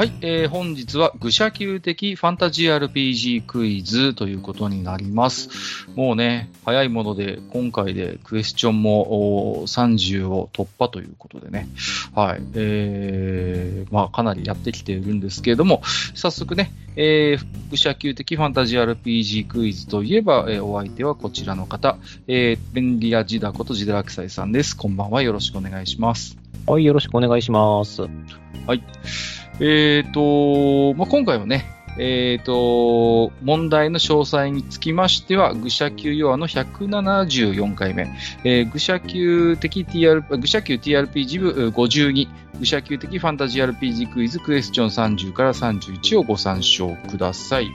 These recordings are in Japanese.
はい、えー、本日は愚者級的ファンタジー RPG クイズということになります。もうね、早いもので、今回でクエスチョンも30を突破ということでね、はい、えー、まあかなりやってきているんですけれども、早速ね、えー、愚者級的ファンタジー RPG クイズといえば、えー、お相手はこちらの方、えー、便利屋ジダことジダラクサイさんです。こんばんは、よろしくお願いします。はい、よろしくお願いします。はい。えっ、ー、と、まあ、今回はね、えっ、ー、と、問題の詳細につきましては、愚者級ヨアの174回目、えー、愚者級的 TR、愚者級 TRPG 部52、愚者級的ファンタジー RPG クイズクエスチョン30から31をご参照ください。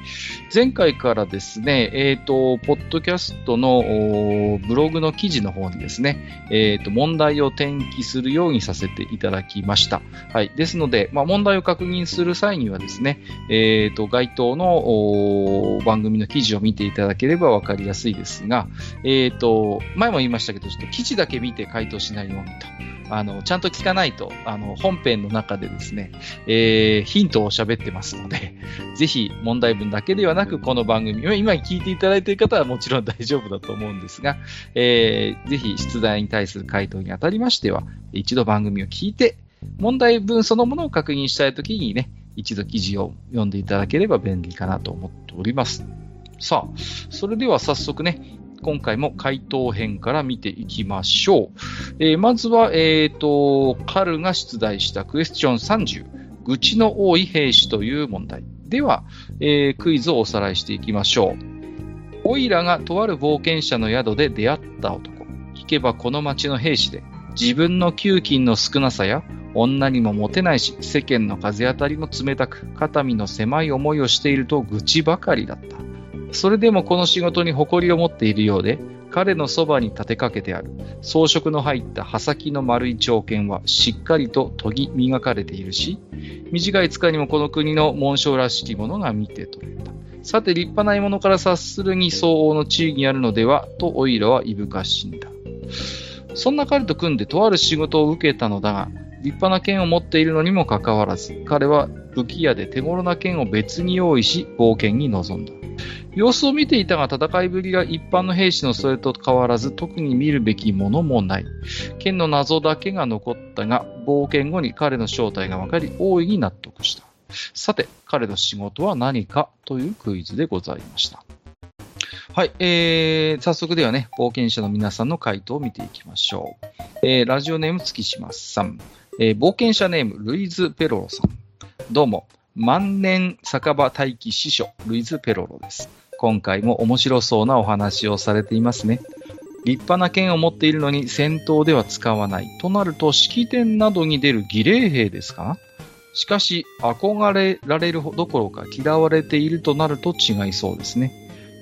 前回からですね、えっ、ー、と、ポッドキャストのブログの記事の方にですね、えっ、ー、と、問題を転記するようにさせていただきました。はい。ですので、まあ、問題を確認する際にはですね、えっ、ー、と、該当の番組の記事を見ていただければわかりやすいですが、えっ、と、前も言いましたけど、ちょっと記事だけ見て回答しないようにと。あの、ちゃんと聞かないと、あの、本編の中でですね、えー、ヒントを喋ってますので、ぜひ問題文だけではなく、この番組を、今聞いていただいている方はもちろん大丈夫だと思うんですが、えー、ぜひ出題に対する回答にあたりましては、一度番組を聞いて、問題文そのものを確認したいときにね、一度記事を読んでいただければ便利かなと思っております。さあ、それでは早速ね、今回も回答編から見ていきましょう。えー、まずは、えっ、ー、と、カルが出題したクエスチョン30、愚痴の多い兵士という問題。では、えー、クイズをおさらいしていきましょう。オイラがとある冒険者の宿で出会った男。聞けばこの町の兵士で、自分の給金の少なさや、女にもモテないし、世間の風当たりも冷たく、肩身の狭い思いをしていると愚痴ばかりだった。それでもこの仕事に誇りを持っているようで、彼のそばに立てかけてある装飾の入った刃先の丸い長剣はしっかりと研ぎ磨かれているし、短い塚にもこの国の紋章らしきものが見て取れた。さて立派な獲物から察するに相応の地位にあるのではとオイラはいぶかしんだ。そんな彼と組んでとある仕事を受けたのだが、立派な剣を持っているのにもかかわらず、彼は武器屋で手頃な剣を別に用意し、冒険に臨んだ。様子を見ていたが戦いぶりが一般の兵士のそれと変わらず特に見るべきものもない。剣の謎だけが残ったが、冒険後に彼の正体が分かり大いに納得した。さて、彼の仕事は何かというクイズでございました。はい、えー、早速ではね、冒険者の皆さんの回答を見ていきましょう。えー、ラジオネーム月島さん、えー、冒険者ネームルイズ・ペロロさん。どうも、万年酒場待機師匠、ルイズ・ペロロです。今回も面白そうなお話をされていますね。立派な剣を持っているのに戦闘では使わない。となると式典などに出る儀礼兵ですか？しかし、憧れられるどころか嫌われているとなると違いそうですね。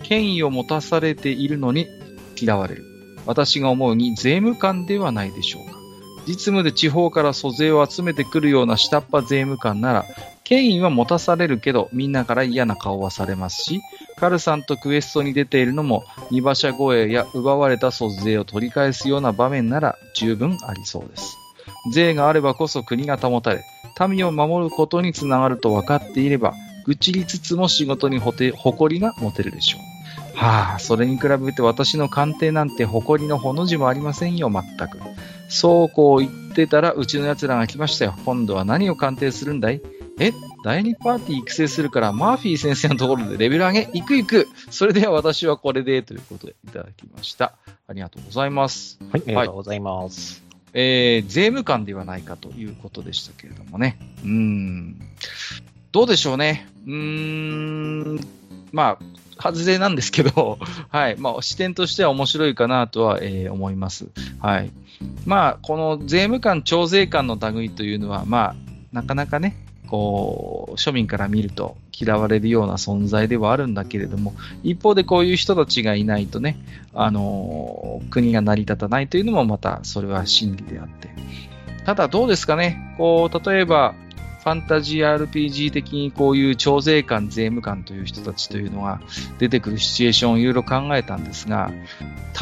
権威を持たされているのに嫌われる。私が思うに税務官ではないでしょうか。実務で地方から租税を集めてくるような下っ端税務官なら、権威は持たされるけど、みんなから嫌な顔はされますし、カルさんとクエストに出ているのも、二馬車護衛や奪われた租税を取り返すような場面なら十分ありそうです。税があればこそ国が保たれ、民を守ることにつながると分かっていれば、愚痴りつつも仕事に誇りが持てるでしょう。はあ、それに比べて私の鑑定なんて誇りのほの字もありませんよ、全く。そうこう言ってたら、うちの奴らが来ましたよ。今度は何を鑑定するんだい？え、第2パーティー育成するから、マーフィー先生のところでレベル上げ、行く行くそれでは私はこれで、ということでいただきました。ありがとうございます。はい、ありがとうございます。はい、えー、税務官ではないかということでしたけれどもね。うん。どうでしょうね。うーん。まあ、外れなんですけど、はい。まあ、視点としては面白いかなとは、えー、思います。はい。まあ、この税務官、徴税官の類というのは、まあ、なかなかね、こう、庶民から見ると嫌われるような存在ではあるんだけれども、一方でこういう人たちがいないとね、あの、国が成り立たないというのもまたそれは真理であって。ただどうですかね、こう、例えば、ファンタジー RPG 的にこういう徴税官、税務官という人たちというのが出てくるシチュエーションをいろいろ考えたんですが、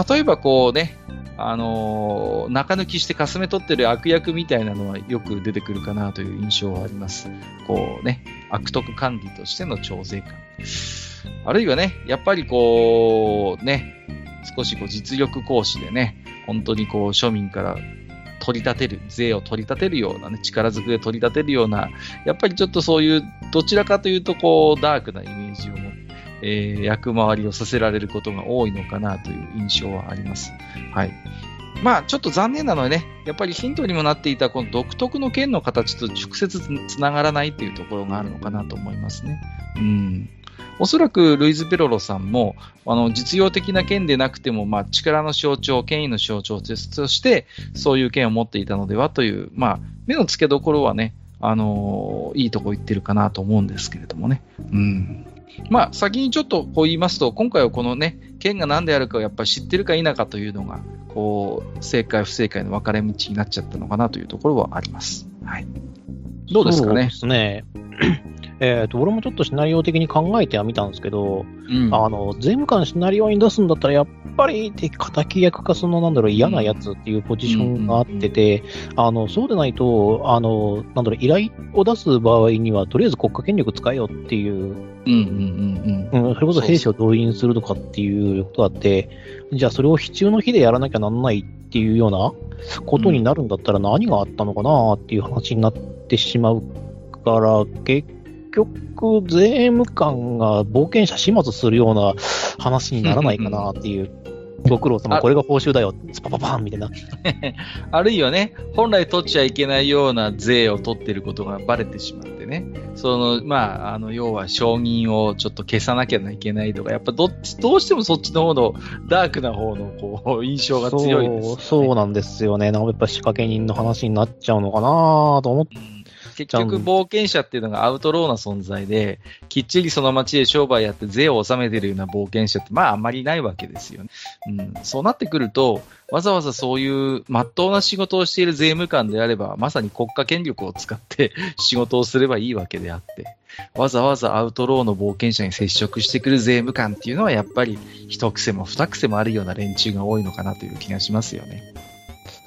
例えばこうね、あのー、中抜きしてかすめ取ってる悪役みたいなのはよく出てくるかなという印象はあります。こうね、悪徳管理としての徴税官。あるいはね、やっぱりこう、ね、少しこう実力行使でね、本当にこう庶民から取り立てる、税を取り立てるようなね、力ずくで取り立てるような、やっぱりちょっとそういう、どちらかというとこう、ダークなイメージを持って、えー、役回りをさせられることが多いのかなという印象はあります。はい。まあ、ちょっと残念なのはね、やっぱりヒントにもなっていたこの独特の剣の形と直接つながらないというところがあるのかなと思いますね。うん。おそらくルイズ・ペロロさんも、あの、実用的な剣でなくても、まあ、力の象徴、権威の象徴として、そういう剣を持っていたのではという、まあ、目の付けどころはね、あの、いいとこ言ってるかなと思うんですけれどもね。うん。まあ、先にちょっとこう言いますと、今回はこのね、剣が何であるかをやっぱり知ってるか否かというのが、こう、正解不正解の分かれ道になっちゃったのかなというところはあります。はい。どうですかね？そうですね。えっ、と、俺もちょっとシナリオ的に考えてはみたんですけど、うん、あの、税務官シナリオに出すんだったら、やっぱり敵役か、その、なんだろう、嫌なやつっていうポジションがあってて、あの、そうでないと、あの、なんだろう、依頼を出す場合には、とりあえず国家権力使えよっていう、うんうんうんうん。それこそ兵士を動員するとかっていうことがあって、じゃあそれを必要の日でやらなきゃなんないっていうようなことになるんだったら何があったのかなっていう話になってしまうから、結局、税務官が冒険者始末するような話にならないかなっていう。ご苦労様、これが報酬だよ、スパパパンみたいな。あるいはね、本来取っちゃいけないような税を取ってることがバレてしまってね、その、まあ、あの、要は承認をちょっと消さなきゃいけないとか、やっぱどっち、どうしてもそっちの方の、ダークな方の、こう、印象が強いです、ね、そう、そうなんですよね。なんかやっぱ仕掛け人の話になっちゃうのかなと思って。結局冒険者っていうのがアウトローな存在で、きっちりその街で商売やって税を納めてるような冒険者って、まああんまりないわけですよね。うん、そうなってくると、わざわざそういう真っ当な仕事をしている税務官であれば、まさに国家権力を使って 仕事をすればいいわけであって、わざわざアウトローの冒険者に接触してくる税務官っていうのはやっぱり一癖も二癖もあるような連中が多いのかなという気がしますよね。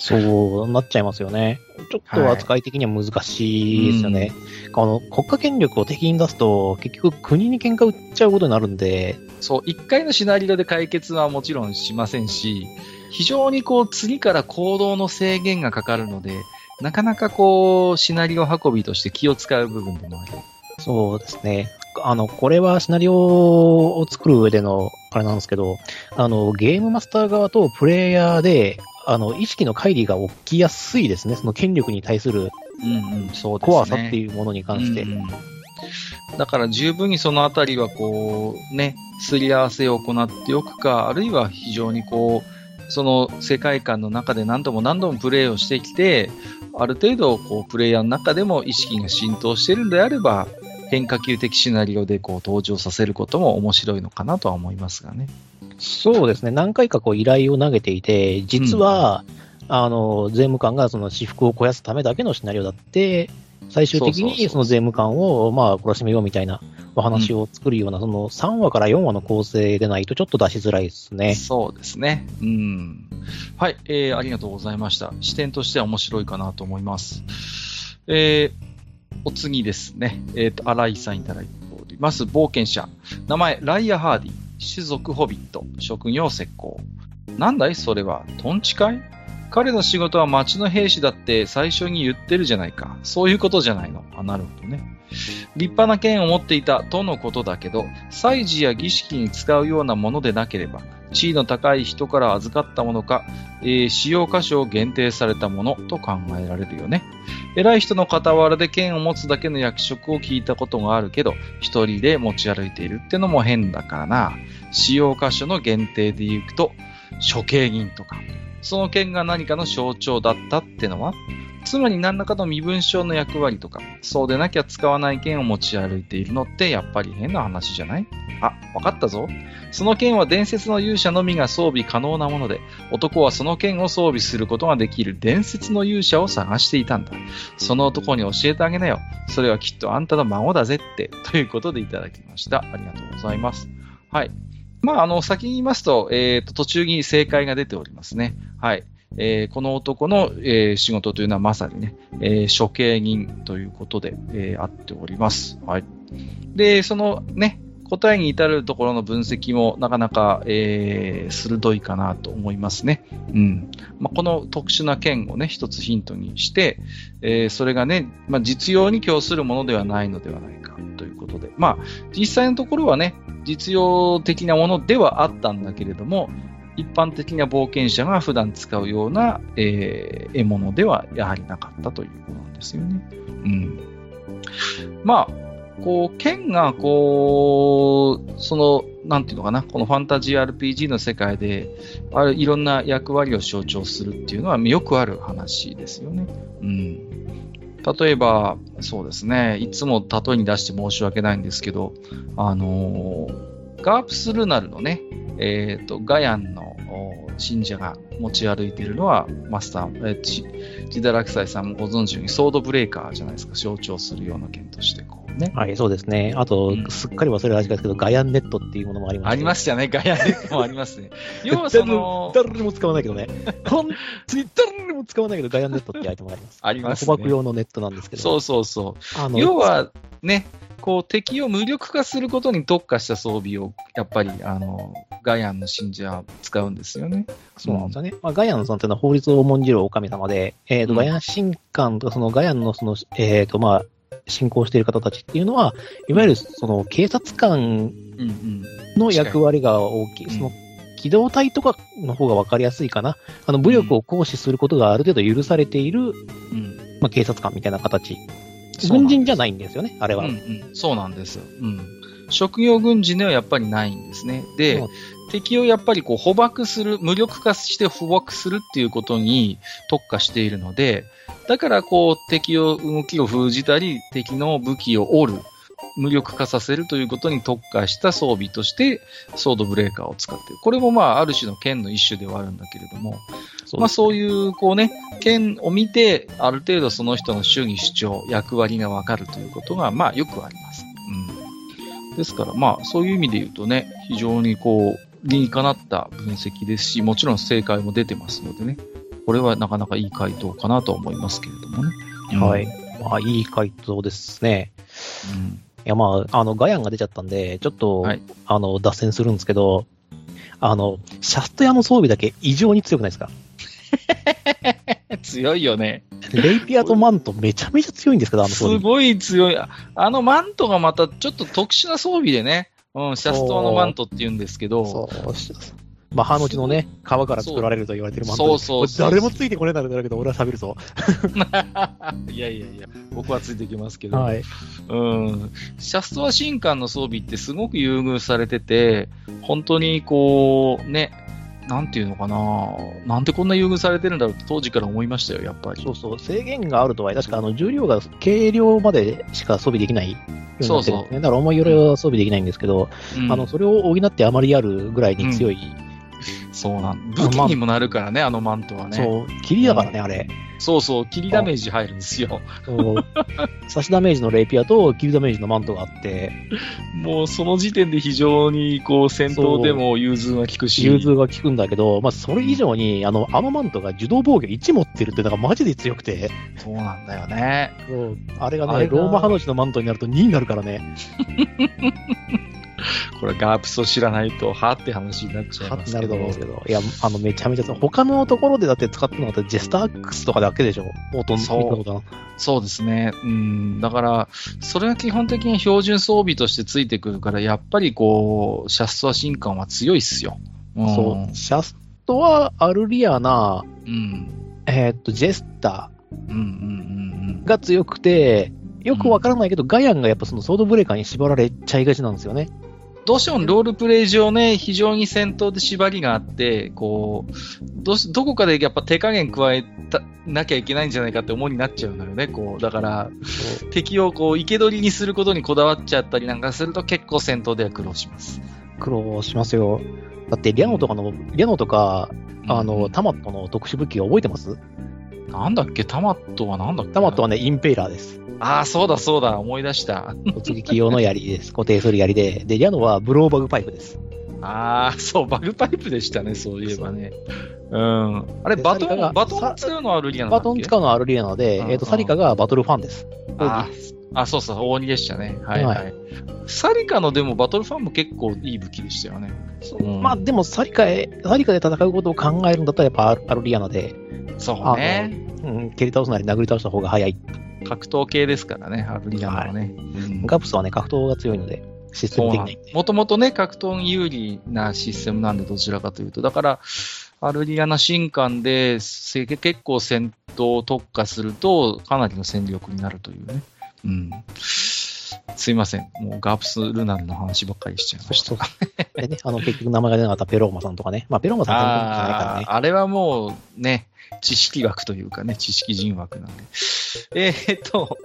そうなっちゃいますよね。ちょっと扱い的には難しいですよね。はいあの国家権力を敵に出すと、結局国に喧嘩売っちゃうことになるんで。そう、一回のシナリオで解決はもちろんしませんし、非常にこう次から行動の制限がかかるので、なかなかこう、シナリオ運びとして気を使う部分でもある。そうですね。あの、これはシナリオを作る上での、あれなんですけど、あの、ゲームマスター側とプレイヤーで、あの、意識の乖離が起きやすいですね。その権力に対する、うんうん、そうですね。怖さっていうものに関して。うんうんだから十分にそのあたりはこう、ね、すり合わせを行っておくか、あるいは非常にこう、その世界観の中で何度も何度もプレイをしてきて、ある程度こうプレイヤーの中でも意識が浸透しているんであれば、変化球的シナリオでこう登場させることも面白いのかなとは思いますがね。そうですね、何回かこう依頼を投げていて、実は、うん、あの税務官がその私服を肥やすためだけのシナリオだって、最終的にその税務官をまあ懲らしめようみたいなお話を作るような、うん、その3話から4話の構成でないとちょっと出しづらいですね。そうですね。うん。はい、えー、ありがとうございました。視点としては面白いかなと思います。えー、お次ですね。えっ、ー、と、新井さんいただいております。冒険者。名前、ライア・ハーディ。種族ホビット、職業石膏。なんだい？それは、トンチかい彼の仕事は町の兵士だって最初に言ってるじゃないか。そういうことじゃないの。あ、なるほどね。立派な剣を持っていたとのことだけど、祭事や儀式に使うようなものでなければ、地位の高い人から預かったものか、えー、使用箇所を限定されたものと考えられるよね。偉い人の傍らで剣を持つだけの役職を聞いたことがあるけど、一人で持ち歩いているってのも変だからな。使用箇所の限定で言うと、処刑人とか、その剣が何かの象徴だったってのは、つまり何らかの身分証の役割とか、そうでなきゃ使わない剣を持ち歩いているのってやっぱり変な話じゃない？あ、わかったぞ。その剣は伝説の勇者のみが装備可能なもので、男はその剣を装備することができる伝説の勇者を探していたんだ。その男に教えてあげなよ。それはきっとあんたの孫だぜって、ということでいただきました。ありがとうございます。はい。まあ、あの、先に言いますと、えっ、ー、と、途中に正解が出ておりますね。はい。えー、この男の、えー、仕事というのはまさにね、えー、処刑人ということで、え、あっております。はい。で、そのね、答えに至るところの分析もなかなか、えー、鋭いかなと思いますね。うん。まあ、この特殊な件をね、一つヒントにして、えー、それがね、まあ、実用に供するものではないのではないかということで。まあ、実際のところはね、実用的なものではあったんだけれども、一般的な冒険者が普段使うような、えー、獲物ではやはりなかったということなんですよね。うん。まあ、こう、剣が、こう、その、なんていうのかな、このファンタジー RPG の世界で、あるいろんな役割を象徴するっていうのはよくある話ですよね。うん。例えば、そうですね、いつも例えに出して申し訳ないんですけど、あのー、ガープスルナルのね、えっ、ー、と、ガヤンの信者が持ち歩いているのは、マスター、えー、ジジダラクサイさんもご存知のように、ソードブレーカーじゃないですか、象徴するような剣として、こうね。はい、そうですね。あと、うん、すっかり忘れられですけど、ガヤンネットっていうものもあります、ありましたね、ガヤンネットもありますね。要はその、誰にも使わないけどね。本当に誰にも使わないけど、ガヤンネットってアイテムがあります。あります、ね。捕獲用のネットなんですけど。そうそうそう。あの要は、ね、こう敵を無力化することに特化した装備を、やっぱり、あの、ガイアンの信者は使うんですよね。そうなんですよね。まあ、ガイアンさんというのは法律を重んじるお神様で、えっ、ー、と、うん、ガイアン神官とそのガイアンのその、えっ、ー、と、まあ、信仰している方たちっていうのは、いわゆるその警察官の役割が大きい。うんうん、その機動隊とかの方が分かりやすいかな。あの、武力を行使することがある程度許されている、うん、まあ、警察官みたいな形軍人じゃないんですよね、あれは。うんうん、そうなんですよ。うん。職業軍人ではやっぱりないんですね。で、敵をやっぱりこう捕獲する、無力化して捕獲するっていうことに特化しているので、だからこう敵を動きを封じたり、敵の武器を折る、無力化させるということに特化した装備として、ソードブレーカーを使っている。これもまあ、ある種の剣の一種ではあるんだけれども、そうまあそういう、こうね、剣を見て、ある程度その人の主義主張、役割がわかるということが、まあよくあります。うん。ですから、まあそういう意味で言うとね、非常にこう、理にかなった分析ですし、もちろん正解も出てますのでね、これはなかなかいい回答かなと思いますけれどもね。うん、はい。まあ、いい回答ですね。うん。いや、まあ、あの、ガヤンが出ちゃったんで、ちょっと、はい、あの、脱線するんですけど、あの、シャスト屋の装備だけ異常に強くないですか？強いよね。レイピアとマントめちゃめちゃ強いんですけど、あの装備。すごい強い。あのマントがまたちょっと特殊な装備でね。うん、シャストアのマントって言うんですけど。そう。まあ、ハの地のね、皮から作られると言われてるマント。そうそうそう誰もついてこれないんだけど、俺は喋るぞ。いやいやいや、僕はついてきますけど。はい。うん。シャストア神官の装備ってすごく優遇されてて、本当にこう、ね、なんていうのかななんでこんな優遇されてるんだろうと当時から思いましたよ、やっぱり。そうそう。制限があるとは、確かあの、重量が軽量までしか装備できないそうそう。だから重いよりは装備できないんですけど、うん、あの、それを補ってあまりあるぐらいに強い、うんそうなん。武器にもなるからね、あのマントはね。そう、霧だからね、あれ。そうそう、霧ダメージ入るんですよ。差しダメージのレイピアと霧ダメージのマントがあって。もうその時点で非常にこう戦闘でも融通が効くし。融通が効くんだけど、まあそれ以上に、あの、あのマントが受動防御1持ってるってのがマジで強くて。そうなんだよね。そう。あれがね、ローマハの字のマントになると2になるからね。これガープスを知らないと、はって話になっちゃいますけど。なると思うけど。いや、あの、めちゃめちゃ、他のところでだって使ってるのジェスター X とかだけでしょほとんどそうそうですね。うん。だから、それが基本的に標準装備としてついてくるから、やっぱりこう、シャストア神官は強いっすよ。うん、そう。シャストア、アルリアナ、うん、えー、っと、ジェスター、うんうんうんうん、が強くて、よくわからないけど、うん、ガヤンがやっぱそのソードブレーカーに縛られちゃいがちなんですよね。どうしてもロールプレイ上ね、非常に戦闘で縛りがあって、こう、どどこかでやっぱ手加減加えたなきゃいけないんじゃないかって思いになっちゃうのよね、こう。だから、敵をこう、生け捕りにすることにこだわっちゃったりなんかすると結構戦闘では苦労します。苦労しますよ。だって、リャノとかの、リャノとか、あの、タマットの特殊武器覚えてます？なんだっけ？タマットはなんだっけタマットはね、インペイラーです。ああ、そうだそうだ、思い出した。突撃用の槍です。固定する槍で。で、リャノはブローバグパイプです。ああ、そう、バグパイプでしたね、そういえばね。うん。あれ、バトン、バトン使うのはアルリアナバトン使うのはアルリアナで、えっ、と、サリカがバトルファンです。ああ、そうそう、大鬼でしたね。はい、はい、はい。サリカのでもバトルファンも結構いい武器でしたよね。うん、まあでもサリカへ、サリカで戦うことを考えるんだったらやっぱアルリアナで。そうね。うん、蹴り倒すなり殴り倒した方が早い。格闘系ですからね、アルリアナはね。はいうん、ガプスはね、格闘が強いので。システム的に。もともとね、格闘に有利なシステムなんで、どちらかというと。だから、アルリアナ新刊で結構戦闘特化すると、かなりの戦力になるというね。うん。すいません。もうガープスルナルの話ばっかりしちゃいました。あね、あの、結局名前が出なかったペローマさんとかね。まあ、ペローマさん全然じゃないからね。あれはもうね、知識枠というかね、知識人枠なんで。えー、っと、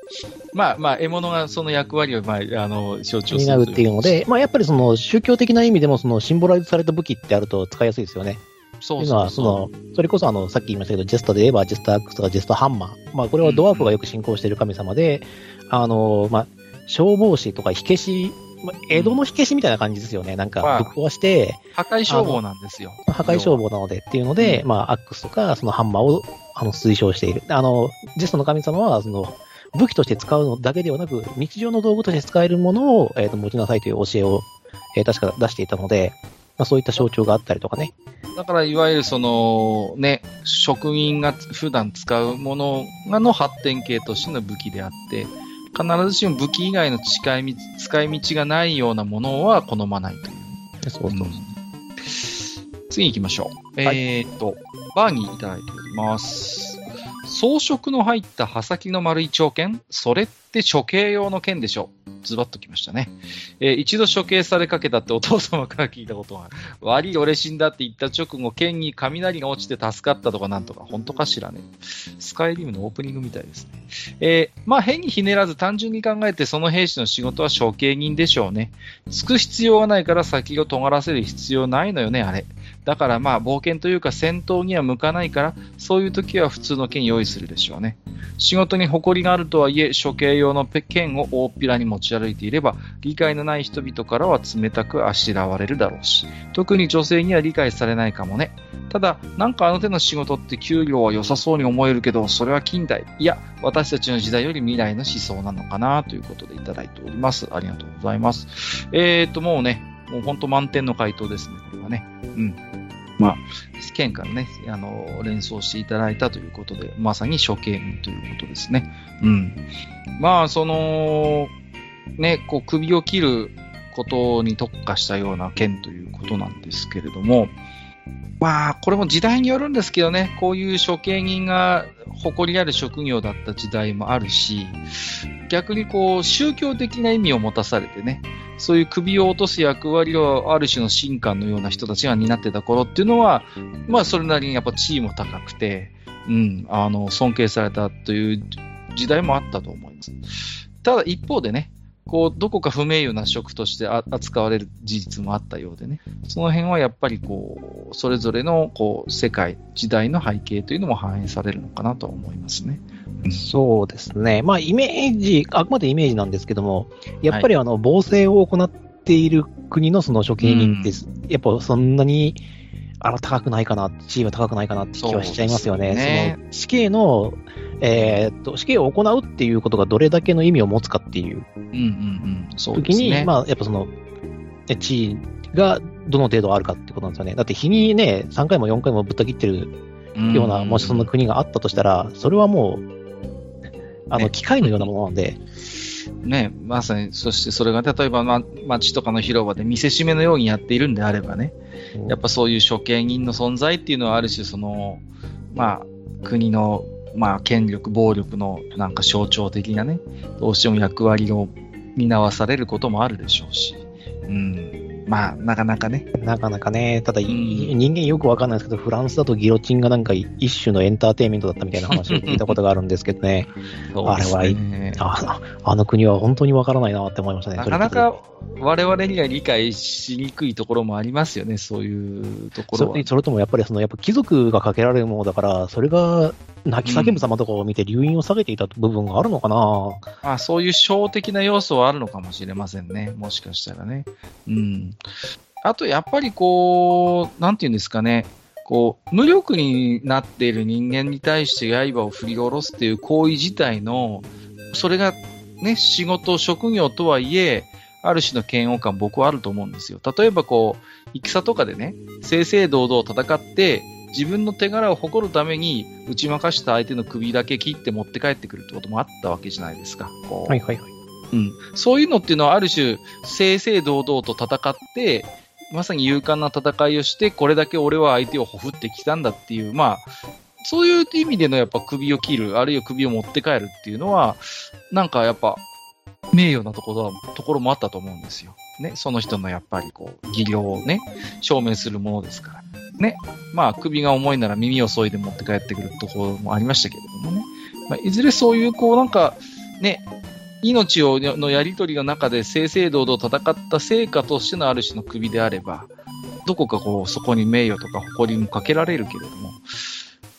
まあまあ、獲物がその役割を、まあ、あの、象徴する。担うっていうので、まあやっぱりその宗教的な意味でも、そのシンボライズされた武器ってあると使いやすいですよね。そうそうは、その、それこそあの、さっき言いましたけど、ジェスタで言えば、ジェスタアックスとかジェスタハンマー。まあ、これはドワーフがよく信仰している神様で、うん、あの、まあ、消防士とか火消し江戸の火消しみたいな感じですよね。なんか、ぶっ壊して、破壊消防なんですよ。破壊消防なのでっていうので、うん、まあ、アックスとか、そのハンマーを、あの、推奨している。あの、ジェストの神様は、その、武器として使うのだけではなく、日常の道具として使えるものを、えー、と持ちなさいという教えを、えー、確か出していたので、まあ、そういった象徴があったりとかね。だから、いわゆるその、ね、職人が普段使うものの発展系としての武器であって、必ずしも武器以外の使い道使い道がないようなものは好まないという。そうそう。うん、次行きましょう。はい、えっ、と、バーにいただいております。装飾の入った刃先の丸い長剣？それって処刑用の剣でしょ？ズバッときましたね。えー、一度処刑されかけたってお父様から聞いたことがある。悪い俺死んだって言った直後、剣に雷が落ちて助かったとかなんとか、本当かしらね？スカイリムのオープニングみたいですね。えー、まあ変にひねらず単純に考えてその兵士の仕事は処刑人でしょうね。つく必要がないから先を尖らせる必要ないのよね、あれ。だからまあ冒険というか戦闘には向かないから、そういう時は普通の剣用意するでしょうね。仕事に誇りがあるとはいえ、処刑用の剣を大っぴらに持ち歩いていれば、理解のない人々からは冷たくあしらわれるだろうし、特に女性には理解されないかもね。ただ、なんかあの手の仕事って給料は良さそうに思えるけど、それは近代。いや、私たちの時代より未来の思想なのかなということでいただいております。ありがとうございます。えーと、もうね、もう本当満点の回答ですね、これはね。うん。まあ、県からね、あの、連想していただいたということで、まさに処刑ということですね。うん。まあ、その、ね、こう、首を切ることに特化したような剣ということなんですけれども、まあ、これも時代によるんですけどね、こういう処刑人が誇りある職業だった時代もあるし、逆にこう、宗教的な意味を持たされてね、そういう首を落とす役割をある種の神官のような人たちが担ってた頃っていうのは、まあそれなりにやっぱ地位も高くて、うん、あの、尊敬されたという時代もあったと思います。ただ一方でね、こう、どこか不名誉な職として扱われる事実もあったようでね、その辺はやっぱりこう、それぞれのこう、世界、時代の背景というのも反映されるのかなと思いますね。そうですね。まあ、イメージ、あくまでイメージなんですけども、やっぱりあの、防政を行っている国のその処刑人って、やっぱそんなに、あら、高くないかな、地位は高くないかなって気はしちゃいますよね。そね。その死刑の、えー、っと、死刑を行うっていうことがどれだけの意味を持つかっていう時に、ね、まあ、やっぱその、地位がどの程度あるかってことなんですよね。だって日にね、3回も4回もぶった切ってるような、もしその国があったとしたら、それはもう、あの、機械のようなものなんで。ね、まさに、そしてそれが例えば、ま、街とかの広場で見せしめのようにやっているんであればね、やっぱそういう処刑人の存在っていうのはある種その、まあ、国の、まあ、権力、暴力のなんか象徴的なね、どうしても役割を担わされることもあるでしょうし、うん。まあ、なかなかね。なかなかね、ただ、うん、人間よくわかんないですけど、フランスだとギロチンがなんか一種のエンターテインメントだったみたいな話を聞いたことがあるんですけどね。あれはあ、あの国は本当にわからないなって思いましたね。なかなか我々には理解しにくいところもありますよね、そういうところは。それともやっぱりその、やっぱ貴族がかけられるものだから、それが泣き叫ぶ様とかを見て留飲を下げていた部分があるのかな、うん、あそういう小的な要素はあるのかもしれませんね。もしかしたらね。うん。あと、やっぱりこう、なんていうんですかね。こう、無力になっている人間に対して刃を振り下ろすっていう行為自体の、それがね、仕事、職業とはいえ、ある種の嫌悪感僕はあると思うんですよ。例えばこう、戦とかでね、正々堂々戦って、自分の手柄を誇るために打ち負かした相手の首だけ切って持って帰ってくるってこともあったわけじゃないですか。はいはいはい。うん。そういうのっていうのはある種、正々堂々と戦って、まさに勇敢な戦いをして、これだけ俺は相手をほふってきたんだっていう、まあ、そういう意味でのやっぱ首を切る、あるいは首を持って帰るっていうのは、なんかやっぱ、名誉なところところもあったと思うんですよ。ね、その人のやっぱりこう、技量をね、証明するものですから。ね、まあ首が重いなら耳を削いで持って帰ってくるところもありましたけれどもね。まあ、いずれそういうこうなんか、ね、命をのやり取りの中で正々堂々戦った成果としてのある種の首であれば、どこかこう、そこに名誉とか誇りもかけられるけれども、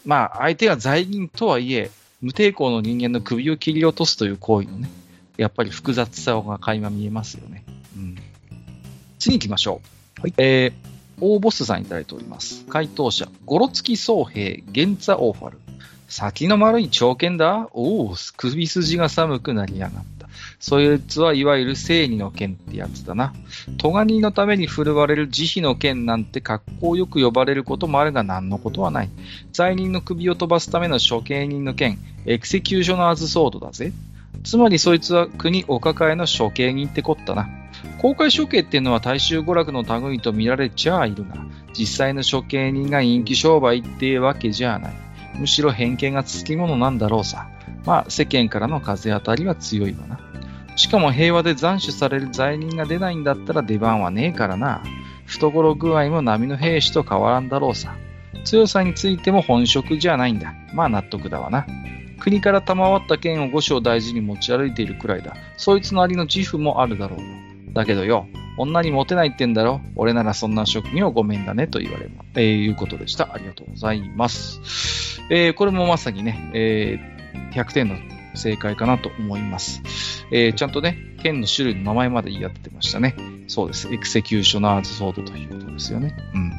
まあ、相手が罪人とはいえ、無抵抗の人間の首を切り落とすという行為のね、やっぱり複雑さが垣間見えますよね。うん。次行きましょう。はい。えー、大ボスさんいただいております。回答者、ゴロツキ総兵、ゲンツァオーファル。先の丸い長剣だおお、首筋が寒くなりやがった。そいつはいわゆる正義の剣ってやつだな。咎人のために振るわれる慈悲の剣なんて格好よく呼ばれることもあるが何のことはない。罪人の首を飛ばすための処刑人の剣、エクセキューショナーズソードだぜ。つまりそいつは国お抱えの処刑人ってこったな。公開処刑っていうのは大衆娯楽の類と見られちゃいるが、実際の処刑人が人気商売っていうわけじゃない。むしろ偏見がつきものなんだろうさ。まあ、世間からの風当たりは強いわな。しかも平和で斬首される罪人が出ないんだったら出番はねえからな。懐具合も波の兵士と変わらんだろうさ。強さについても本職じゃないんだ。まあ納得だわな。国から賜った剣を五章大事に持ち歩いているくらいだ。そいつなりの自負もあるだろう。だけどよ、女にモテないってんだろ俺ならそんな職業ごめんだねと言われま。えー、いうことでした。ありがとうございます。えー、これもまさにね、えー、100点の正解かなと思います。えー、ちゃんとね、剣の種類の名前まで言い当ててましたね。そうです。エクセキューショナーズソードということですよね。うん。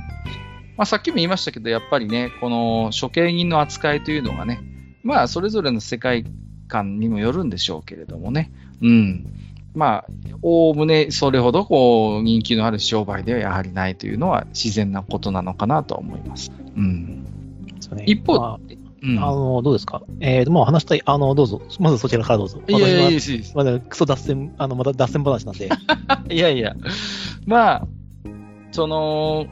まあ、さっきも言いましたけど、やっぱりね、この処刑人の扱いというのがね、まあ、それぞれの世界観にもよるんでしょうけれどもね。うん。まあ、おおむねそれほどこう人気のある商売ではやはりないというのは自然なことなのかなと思います。うん。ね、一方、まあ、うん、あの、どうですか？えー、もう話したい、あの、どうぞ。まずそちらからどうぞ。いやいやいやまだクソ脱線、あの、また脱線話なんで。いやいや。まあ、その、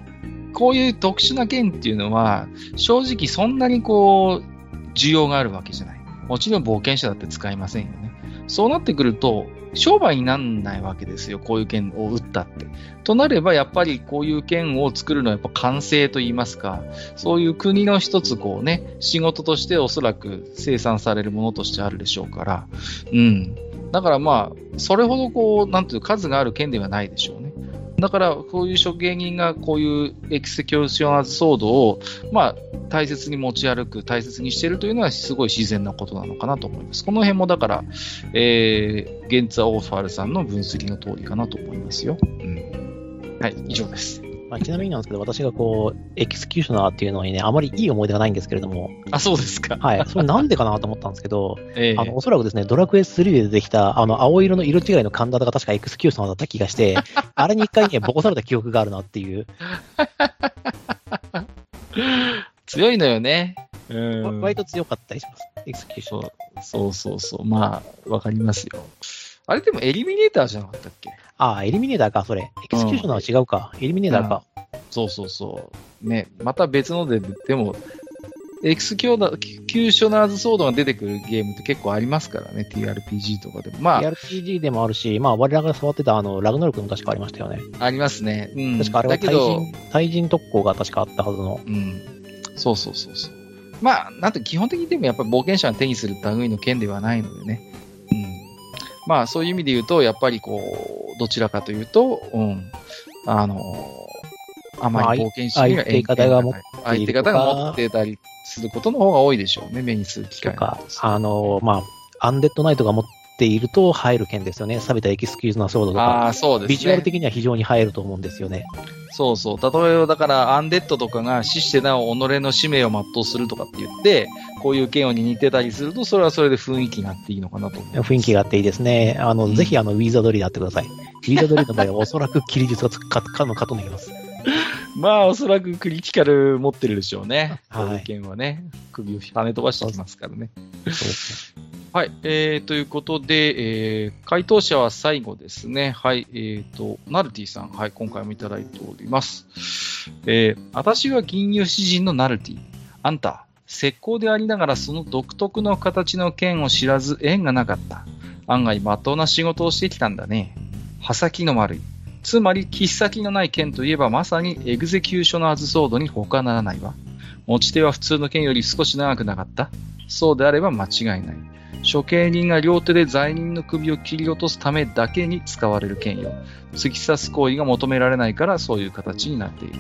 こういう特殊な件っていうのは、正直そんなにこう、需要があるわけじゃない。もちろん冒険者だって使いませんよね。そうなってくると、商売になんないわけですよ。こういう剣を打ったって。となれば、やっぱりこういう剣を作るのはやっぱ完成と言いますか、そういう国の一つこうね、仕事としておそらく生産されるものとしてあるでしょうから、うん。だからまあ、それほどこう、なんていう数がある剣ではないでしょうね。だから、こういう処刑人がこういう executioner's sword を、まあ、大切に持ち歩く、大切にしているというのはすごい自然なことなのかなと思います。この辺もだから、えー、ゲンツァ・オーファールさんの分析の通りかなと思いますよ。うん。はい、以上です。まあ、ちなみになんですけど、私がこう、 executioner っていうのにね、あまりいい思い出がないんですけれども。あ、そうですか。はい。それなんでかなと思ったんですけど、えー、あの、おそらくですね、ドラクエ3で出てきた、あの、青色の色違いのカンダタが確か executioner だった気がして、あれに一回ね、ボコされた記憶があるなっていう。強いのよね。うん。割と強かったりします。 executioner。そうそうそう。まあ、わかりますよ。あれでもエリミネーターじゃなかったっけ？ああ、エリミネーターか、それ。 executioner は違うか。うん、エリミネーターか、うん。そうそうそう。ね、また別ので、でも、 executioner's sword が出てくるゲームって結構ありますからね、TRPG とかでも。まあ。TRPG でもあるし、まあ、我らが触ってたあの、ラグナロクも確かありましたよね。ありますね。うん。確かあれは対人、対人特攻が確かあったはずの。うん。そうそうそうそう。まあ、なんて基本的にでもやっぱり冒険者が手にする類の剣ではないのでね。うん。まあ、そういう意味で言うと、やっぱりこう、どちらかというと、うん。あのあまり冒険者が相手方が持って相手方が持ってたりすることの方が多いでしょうね、目にする機会か。あの、まあ、アンデッドナイトが持っていると映える剣ですよね。錆びた executioner's sword とか。あそうです、ね、ビジュアル的には非常に映えると思うんですよね。そうそう。例えば、だから、アンデッドとかが死してなお己の使命を全うするとかって言って、こういう剣をに似てたりすると、それはそれで雰囲気があっていいのかなと思雰囲気があっていいですね。あの、うん、ぜひ、あの、ウィーザードリーやってください。ウィーザードリーの場合は、おそらく切り術がつくか、かのかと思います。まあ、おそらくクリティカル持ってるでしょうね。はい。剣はね、首を跳ね飛ばしてきますからね。はい。えー、ということで、えー、回答者は最後ですね。はい。えー、と、ナルティさん。はい。今回もいただいております。えー、私は銀融詩人のナルティ。あんた、石膏でありながらその独特の形の剣を知らず縁がなかった。案外まっとうな仕事をしてきたんだね。刃先の丸い。つまり、切っ先のない剣といえばまさにエグゼキューショナーズソードに他ならないわ。持ち手は普通の剣より少し長くなかったそうであれば間違いない。処刑人が両手で罪人の首を切り落とすためだけに使われる権威を。突き刺す行為が求められないからそういう形になっている。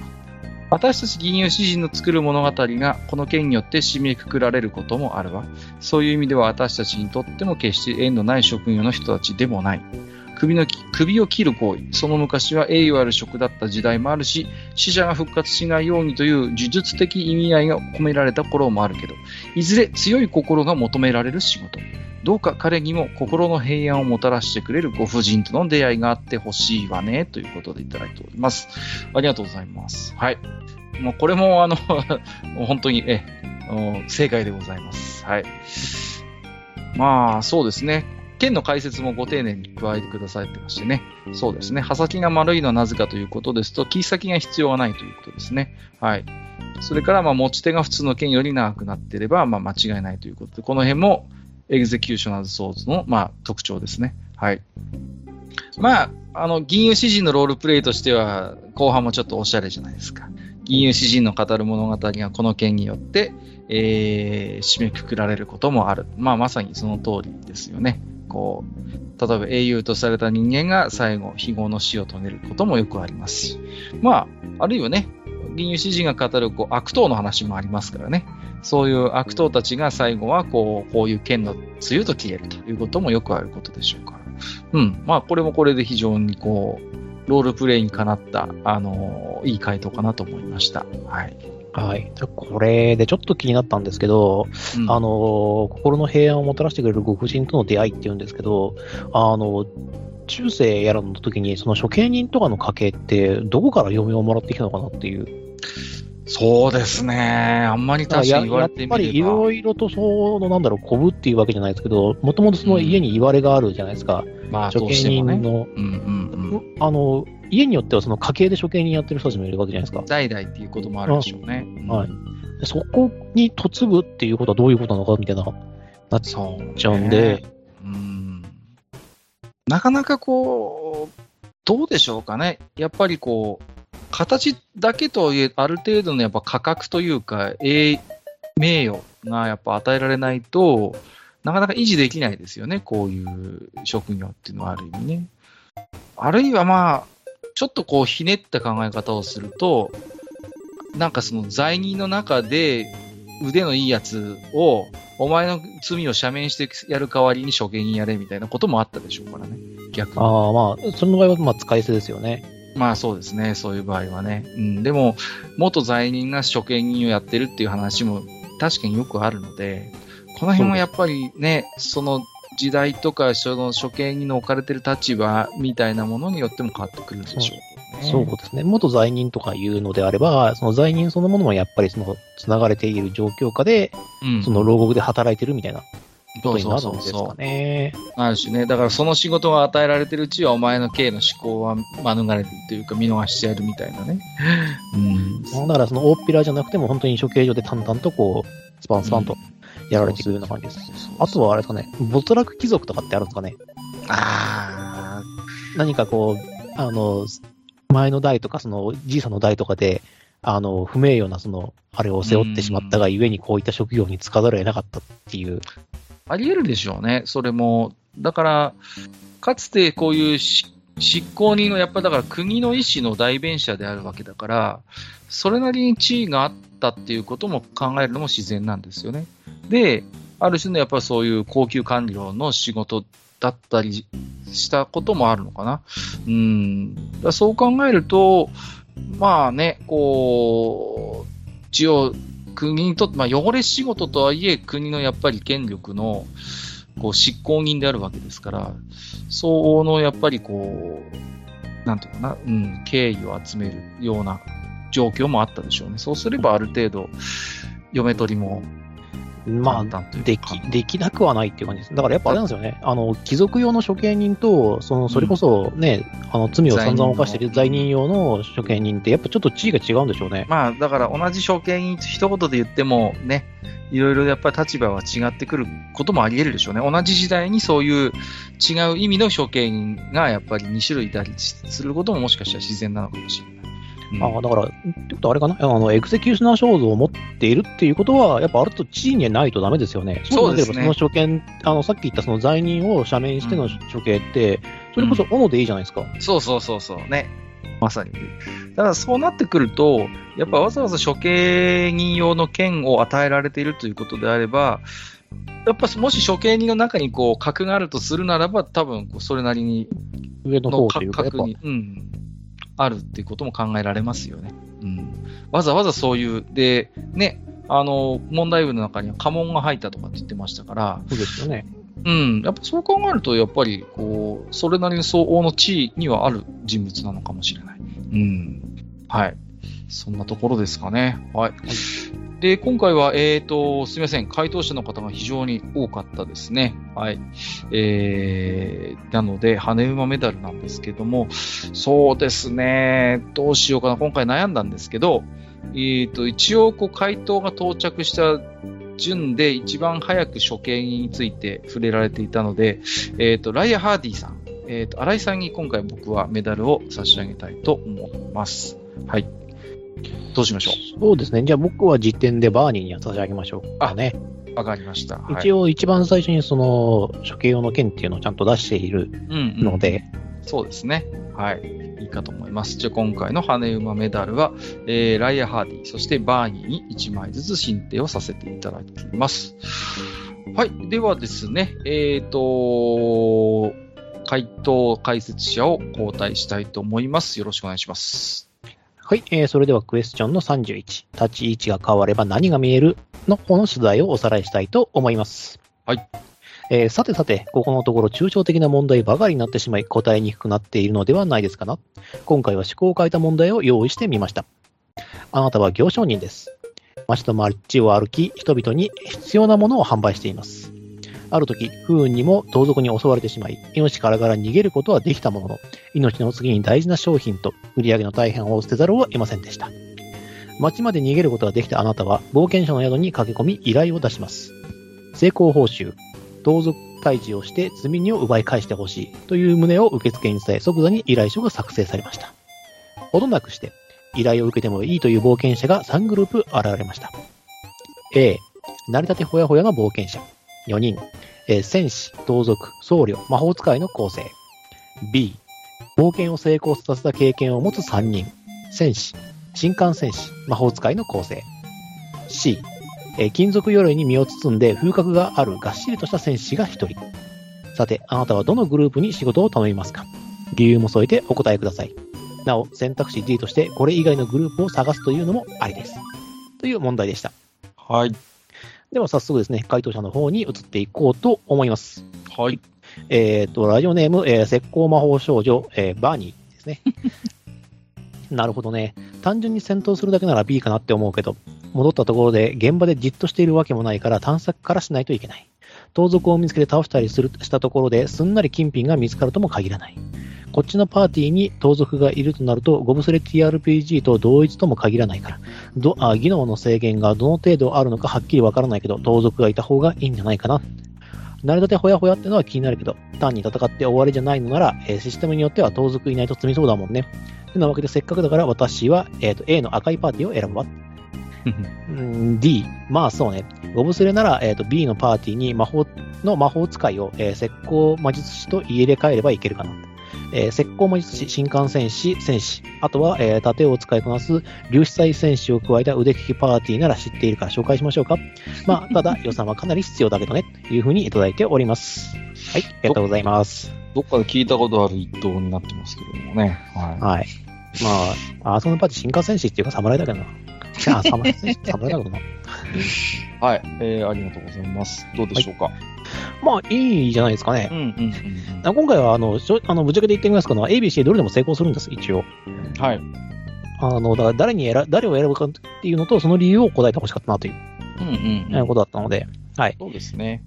私たち銀融詩人の作る物語がこの件によって締めくくられることもあるわ。そういう意味では私たちにとっても決して縁のない職業の人たちでもない。首の首を切る行為、その昔は栄誉ある職だった時代もあるし、死者が復活しないようにという呪術的意味合いが込められた頃もあるけど、いずれ強い心が求められる仕事。どうか彼にも心の平安をもたらしてくれるご婦人との出会いがあってほしいわね、ということでいただいております。ありがとうございます。はい。もうこれもあの 本当に、え、正解でございます。はい。まあ、そうですね。剣の解説もご丁寧に加えてくださってましてね。そうですね。刃先が丸いのはなぜかということですと、切り先が必要はないということですね。はい。それから、まあ、持ち手が普通の剣より長くなっていれば、まあ、間違いないということで、この辺も、executioner's sword の、まあ、特徴ですね。はい。まあ、あの、吟遊詩人のロールプレイとしては、後半もちょっとおしゃれじゃないですか。吟遊詩人の語る物語がこの剣によって、えー、締めくくられることもある。まあ、まさにその通りですよね。こう、例えば英雄とされた人間が最後、非業の死を遂げることもよくありますし、まあ、あるいはね、吟遊詩人が語るこう悪党の話もありますからね、そういう悪党たちが最後はこう、こういう剣の梅雨と消えるということもよくあることでしょうから。うん。まあ、これもこれで非常にこう、ロールプレイにかなった、あのいい回答かなと思いました。はい。はい。これでちょっと気になったんですけど、うん、あの、心の平安をもたらしてくれるご婦人との出会いっていうんですけど、あの、中世やらの時に、その処刑人とかの家系って、どこから嫁をもらってきたのかなっていう。そうですね。あんまり確かに言われてみればやっぱりいろいろとその、なんだろう、こぶっていうわけじゃないですけど、もともとその家に言われがあるじゃないですか。うん、まあ、処刑人の、ねうんうんうん、あの、家によってはその家系で処刑人やってる人たちもいるわけじゃないですか。代々っていうこともあるでしょうね。うん、はい。そこに嫁ぐっていうことはどういうことなのかみたいな、なっちゃうんで。う、ね、ん。なかなかこう、どうでしょうかね。やっぱりこう、形だけとはいえ、ある程度のやっぱ価格というか、栄名誉がやっぱ与えられないと、なかなか維持できないですよね。こういう職業っていうのはある意味ね。あるいはまあ、ちょっとこうひねった考え方をすると、なんかその罪人の中で腕のいいやつを、お前の罪を赦免してやる代わりに処刑人やれみたいなこともあったでしょうからね。逆に。ああ、まあ、その場合はまあ使い捨てですよね。まあそうですね。そういう場合はね。うん。でも、元罪人が処刑人をやってるっていう話も確かによくあるので、この辺もやっぱりね、その時代とか、その処刑に置かれてる立場みたいなものによっても変わってくるんでしょう、ね、そうですね。元罪人とかいうのであれば、その罪人そのものもやっぱりその、繋がれている状況下で、うん、その牢獄で働いてるみたいなことになるんですかね。あるしね。だからその仕事が与えられてるうちは、お前の刑の思考は免れるというか、見逃してやるみたいなね。うん。だからその大っぴらじゃなくても、本当に処刑場で淡々とこう、スパンスパンとやられていくような感じです。あとはあれですかね、没落貴族とかってあるんですかね。ああ。何かこう、あの、前の代とか、その、じいさんの代とかで、あの、不名誉な、その、あれを背負ってしまったがゆえに、こういった職業に就かざるを得なかったっていう。あり得るでしょうね、それも。だから、かつてこういう執行人の、やっぱだから国の意思の代弁者であるわけだから、それなりに地位があったっていうことも考えるのも自然なんですよね。で、ある種のやっぱりそういう高級官僚の仕事だったりしたこともあるのかな。うん。だそう考えると、まあね、こう、一応、国にとって、まあ、汚れ仕事とはいえ、国のやっぱり権力の、こう、執行人であるわけですから、相応のやっぱりこう、なんていうかな、うん、敬意を集めるような状況もあったでしょうね。そうすればある程度、嫁取りもまあ、でき、できなくはないっていう感じです。だからやっぱあれなんですよね。あの、貴族用の処刑人と、その、それこそね、うん、あの、罪を散々犯している罪人用の処刑人って、やっぱちょっと地位が違うんでしょうね。まあ、だから同じ処刑人一言で言っても、ね、いろいろやっぱり立場は違ってくることもあり得るでしょうね。同じ時代にそういう違う意味の処刑人がやっぱり2種類いたりすることももしかしたら自然なのかもしれない。ああ、だから、ってことはあれかな？あの、エグゼキューショナー肖像を持っているっていうことは、やっぱあると地位にないとダメですよね。そうですね。その所見、あの、さっき言ったその罪人を赦免しての処刑って、それこそ斧でいいじゃないですか。そうそうそうそう、ね。まさに。だからそうなってくると、やっぱわざわざ処刑人用の剣を与えられているということであれば、やっぱもし処刑人の中にこう核があるとするならば、多分それなりに上の方というか、に、うん、あるっていうことも考えられますよね。うん。わざわざそういう、で、ね、あの、問題文の中には家紋が入ったとかって言ってましたから、そうですよね。うん。やっぱそう考えると、やっぱり、こう、それなりに相応の地位にはある人物なのかもしれない。うん。はい。そんなところですかね。はい。はいで、今回は、えっ、ー、と、すみません。回答者の方が非常に多かったですね。はい。えー、なので、羽馬メダルなんですけども、そうですね。どうしようかな。今回悩んだんですけど、えっ、ー、と、一応、こう、回答が到着した順で一番早く処刑について触れられていたので、えっ、ー、と、ライア・ハーディさん、えっ、ー、と、新井さんに今回僕はメダルを差し上げたいと思います。はい。どうしましょう？そうですね。じゃあ僕は時点でバーニーに差し上げましょうかね。わかりました。一応一番最初にその処刑用の剣っていうのをちゃんと出しているので、うんうん、そうですね。はい。いいかと思います。じゃあ今回の羽馬メダルは、えー、ライア・ハーディ、そしてバーニーに1枚ずつ申請をさせていただきます。はい。ではですね、えっ、ー、と、回答解説者を交代したいと思います。よろしくお願いします。はい、えー、それではクエスチョンの31、立ち位置が変われば何が見えるの？方の取材をおさらいしたいと思います。はい。えー、さてさて、ここのところ抽象的な問題ばかりになってしまい答えにくくなっているのではないですかな。今回は思考を変えた問題を用意してみました。あなたは行商人です。街と街を歩き、人々に必要なものを販売しています。ある時、不運にも盗賊に襲われてしまい、命からがら逃げることはできたものの、命の次に大事な商品と売り上げの大半を捨てざるを得ませんでした。町まで逃げることができたあなたは、冒険者の宿に駆け込み依頼を出します。成功報酬、盗賊退治をして罪人を奪い返してほしいという旨を受付に伝え、即座に依頼書が作成されました。ほどなくして、依頼を受けてもいいという冒険者が3グループ現れました。A、成り立てほやほやの冒険者。4人、え、戦士、盗賊、僧侶、魔法使いの構成。B、冒険を成功させた経験を持つ3人、戦士、新幹戦士、魔法使いの構成。C、え、金属鎧に身を包んで風格があるがっしりとした戦士が1人。さて、あなたはどのグループに仕事を頼みますか？理由も添えてお答えください。なお、選択肢 D としてこれ以外のグループを探すというのもありです。という問題でした。はい。では早速ですね、回答者の方に移っていこうと思います。はい。えっ、ー、と、ラジオネーム、えー、石膏魔法少女、えー、バーニーですね。なるほどね。単純に戦闘するだけなら B かなって思うけど、戻ったところで現場でじっとしているわけもないから探索からしないといけない。盗賊を見つけて倒したりするしたところですんなり金品が見つかるとも限らない。こっちのパーティーに盗賊がいるとなると、ゴブスレ TRPG と同一とも限らないから、どあ技能の制限がどの程度あるのかはっきりわからないけど、盗賊がいた方がいいんじゃないかな。慣れたてほやほやってのは気になるけど、単に戦って終わりじゃないのなら、えー、システムによっては盗賊いないと積みそうだもんね。てなわけで、せっかくだから私は、えーと、A の赤いパーティーを選ぶわ。D、まあそうね。ゴブスレなら、えーと、B のパーティーに魔法の魔法使いを、えー、石膏魔術師と入れ替えればいけるかな。えー、石膏魔術師、新幹戦士、戦士、あとは、えー、盾を使いこなす粒子体戦士を加えた腕利きパーティーなら知っているから紹介しましょうか。まあ、ただ予算はかなり必要だけどね、というふうにいただいております。はい、ありがとうございます。どっかで聞いたことある一答になってますけどもね。はい。はい、まあ、あそのパーティー新幹戦士っていうか侍だけどな。あ、侍侍だけどな。はい、えー、ありがとうございます。どうでしょうか？はいまあ、いいじゃないですかね。うんうんうん、今回は、あの、あのぶっちゃけて言ってみますけど、ABC どれでも成功するんです、一応。はい。あの、だから誰に選、誰を選ぶかっていうのと、その理由を答えてほしかったなという、うんうん、ことだったので、はい。そうですね。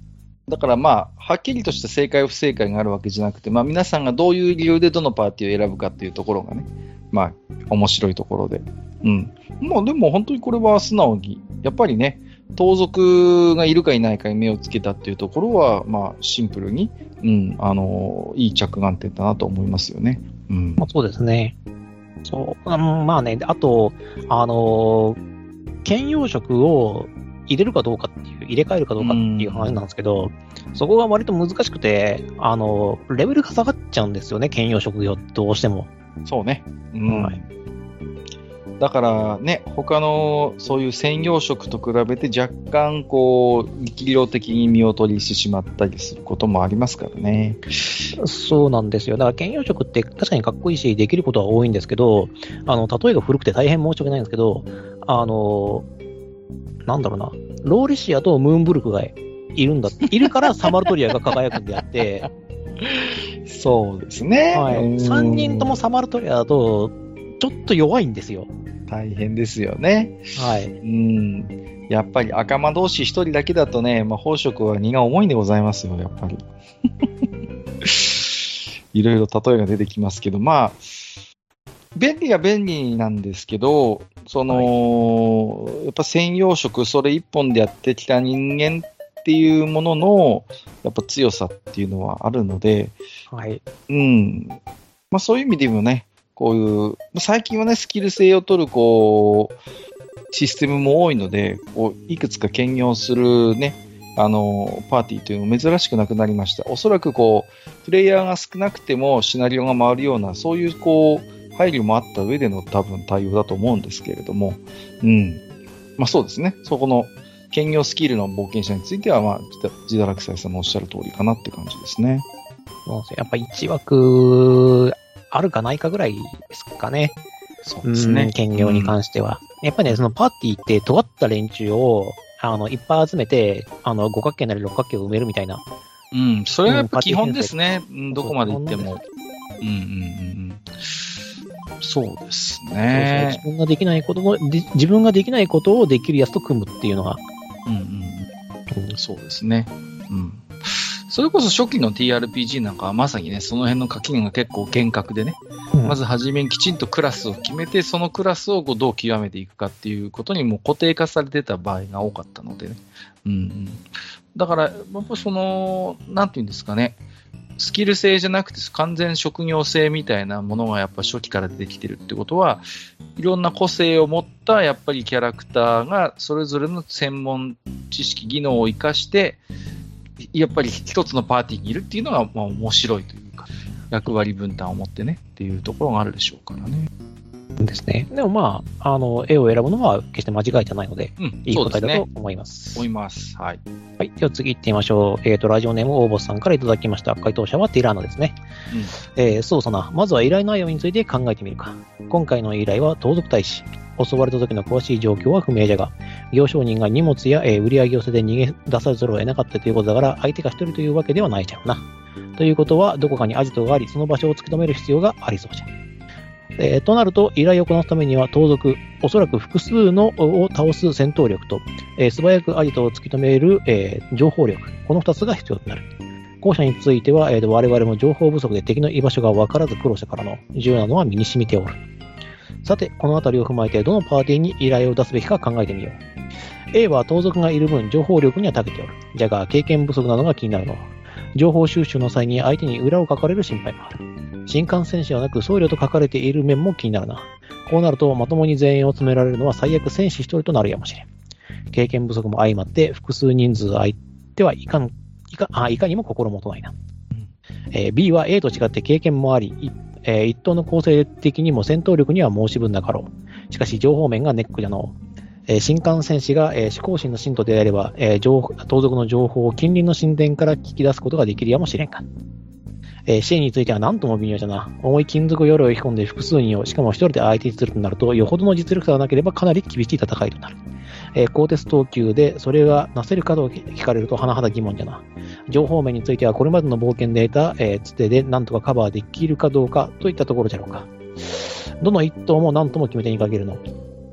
だからまあ、はっきりとした正解不正解があるわけじゃなくて、まあ皆さんがどういう理由でどのパーティーを選ぶかっていうところがね、まあ、面白いところで。うん。まあでも本当にこれは素直に、やっぱりね、盗賊がいるかいないかに目をつけたっていうところは、まあ、シンプルに、うん、あの、いい着眼点だなと思いますよね。うん。まあ、そうですね。そう、うん、まあね、あと、あの、兼用色を入れるかどうかっていう、入れ替えるかどうかっていう話なんですけど、そこが割と難しくて、あの、レベルが下がっちゃうんですよね、兼用職業どうしても。そうね。うん。はいだからね、他のそういう専業職と比べて若干こう、力量的に見劣りしてしまったりすることもありますからね。そうなんですよ。だから兼業職って確かにかっこいいし、できることは多いんですけど、あの、例えが古くて大変申し訳ないんですけど、あの、なんだろうな、ローリシアとムーンブルクがいるんだ、いるからサマルトリアが輝くんであって、そうですね。はい。3人ともサマルトリアだと、ちょっと弱いんですよ。大変ですよね。はい。うん。やっぱり赤間同士一人だけだとね、まあ、宝飾は荷が重いんでございますよ、やっぱり。いろいろ例えが出てきますけど、まあ、便利は便利なんですけど、その、はい、やっぱ専用職、それ一本でやってきた人間っていうものの、やっぱ強さっていうのはあるので、はい。うん。まあそういう意味でもね、こういう、最近はね、スキル性を取る、こう、システムも多いので、こういくつか兼業するね、あの、パーティーというのも珍しくなくなりました。おそらくこう、プレイヤーが少なくてもシナリオが回るような、そういうこう、配慮もあった上での多分対応だと思うんですけれども、うん。まあそうですね。そこの兼業スキルの冒険者については、まあ、ジダラクサイさんのおっしゃる通りかなって感じですね。やっぱ1枠あるかないかぐらいですかね。そうですね。兼業に関しては。うん、やっぱりね、そのパーティーって尖った連中を、あの、いっぱい集めて、あの、五角形なり六角形を埋めるみたいな。うん、それはやっぱ基本ですね。うん、どこまで行っても。うんうんうん。そうですね。自分ができないことを、自分ができないことをできるやつと組むっていうのが。うんうん。うん、そうですね。うん。それこそ初期の TRPG なんかはまさにね、その辺の垣根が結構厳格でね、うん、まず初めにきちんとクラスを決めて、そのクラスをこうどう極めていくかっていうことにも固定化されてた場合が多かったのでね。うん、うん。だから、やっぱその、なんていうんですかね、スキル性じゃなくて完全職業性みたいなものがやっぱ初期から出てきてるってことは、いろんな個性を持ったやっぱりキャラクターがそれぞれの専門知識、技能を活かして、やっぱり一つのパーティーにいるっていうのが、まあ面白いというか、役割分担を持ってねっていうところがあるでしょうからね。ですね。でもまあ、あの、絵を選ぶのは決して間違いじゃないので、うん、いい答えだと思います。思います。はい。はい。では次行ってみましょう。えっ、ー、と、ラジオネーム大ボスさんからいただきました。回答者はティラーナですね。うん、えー、そうさな。まずは依頼内容について考えてみるか。今回の依頼は盗賊大使。襲われた時の詳しい状況は不明じゃが、行商人が荷物や、えー、売り上げを捨てて逃げ出さざるを得なかったということだから、相手が一人というわけではないじゃんな。ということは、どこかにアジトがあり、その場所を突き止める必要がありそうじゃん。えー、となると、依頼をこなすためには盗賊、おそらく複数のを倒す戦闘力と、えー、素早くアジトを突き止める、えー、情報力、この2つが必要となる。後者については、えー、我々も情報不足で敵の居場所が分からず苦労したからの、重要なのは身に染みておる。さて、このあたりを踏まえて、どのパーティーに依頼を出すべきか考えてみよう。A は盗賊がいる分、情報力には長けておる。じゃが、経験不足なのが気になるのは、情報収集の際に相手に裏を書かれる心配もある。新幹線士はなく僧侶と書かれている面も気になるな。こうなると、まともに全員を詰められるのは最悪戦士一人となるやもしれん。経験不足も相まって、複数人数相手はいかん、いかあいかにも心もとないな。えー、B は A と違って経験もあり、えー、一等の構成的にも戦闘力には申し分なかろう。しかし情報面がネックじゃのう。えー、新幹線士が、えー、思考心の信徒であれば、えー、情盗賊の情報を近隣の神殿から聞き出すことができるやもしれんか。えー、支援については何とも微妙じゃな。重い金属鎧を引き込んで複数人を、しかも一人で相手にするとなると、よほどの実力差がなければかなり厳しい戦いとなる。えー、鋼鉄等級でそれがなせるかと聞かれると甚だ疑問じゃな。情報面についてはこれまでの冒険で得た、えー、つてで何とかカバーできるかどうかといったところじゃろうか。どの一頭も何とも決め手にかけるの。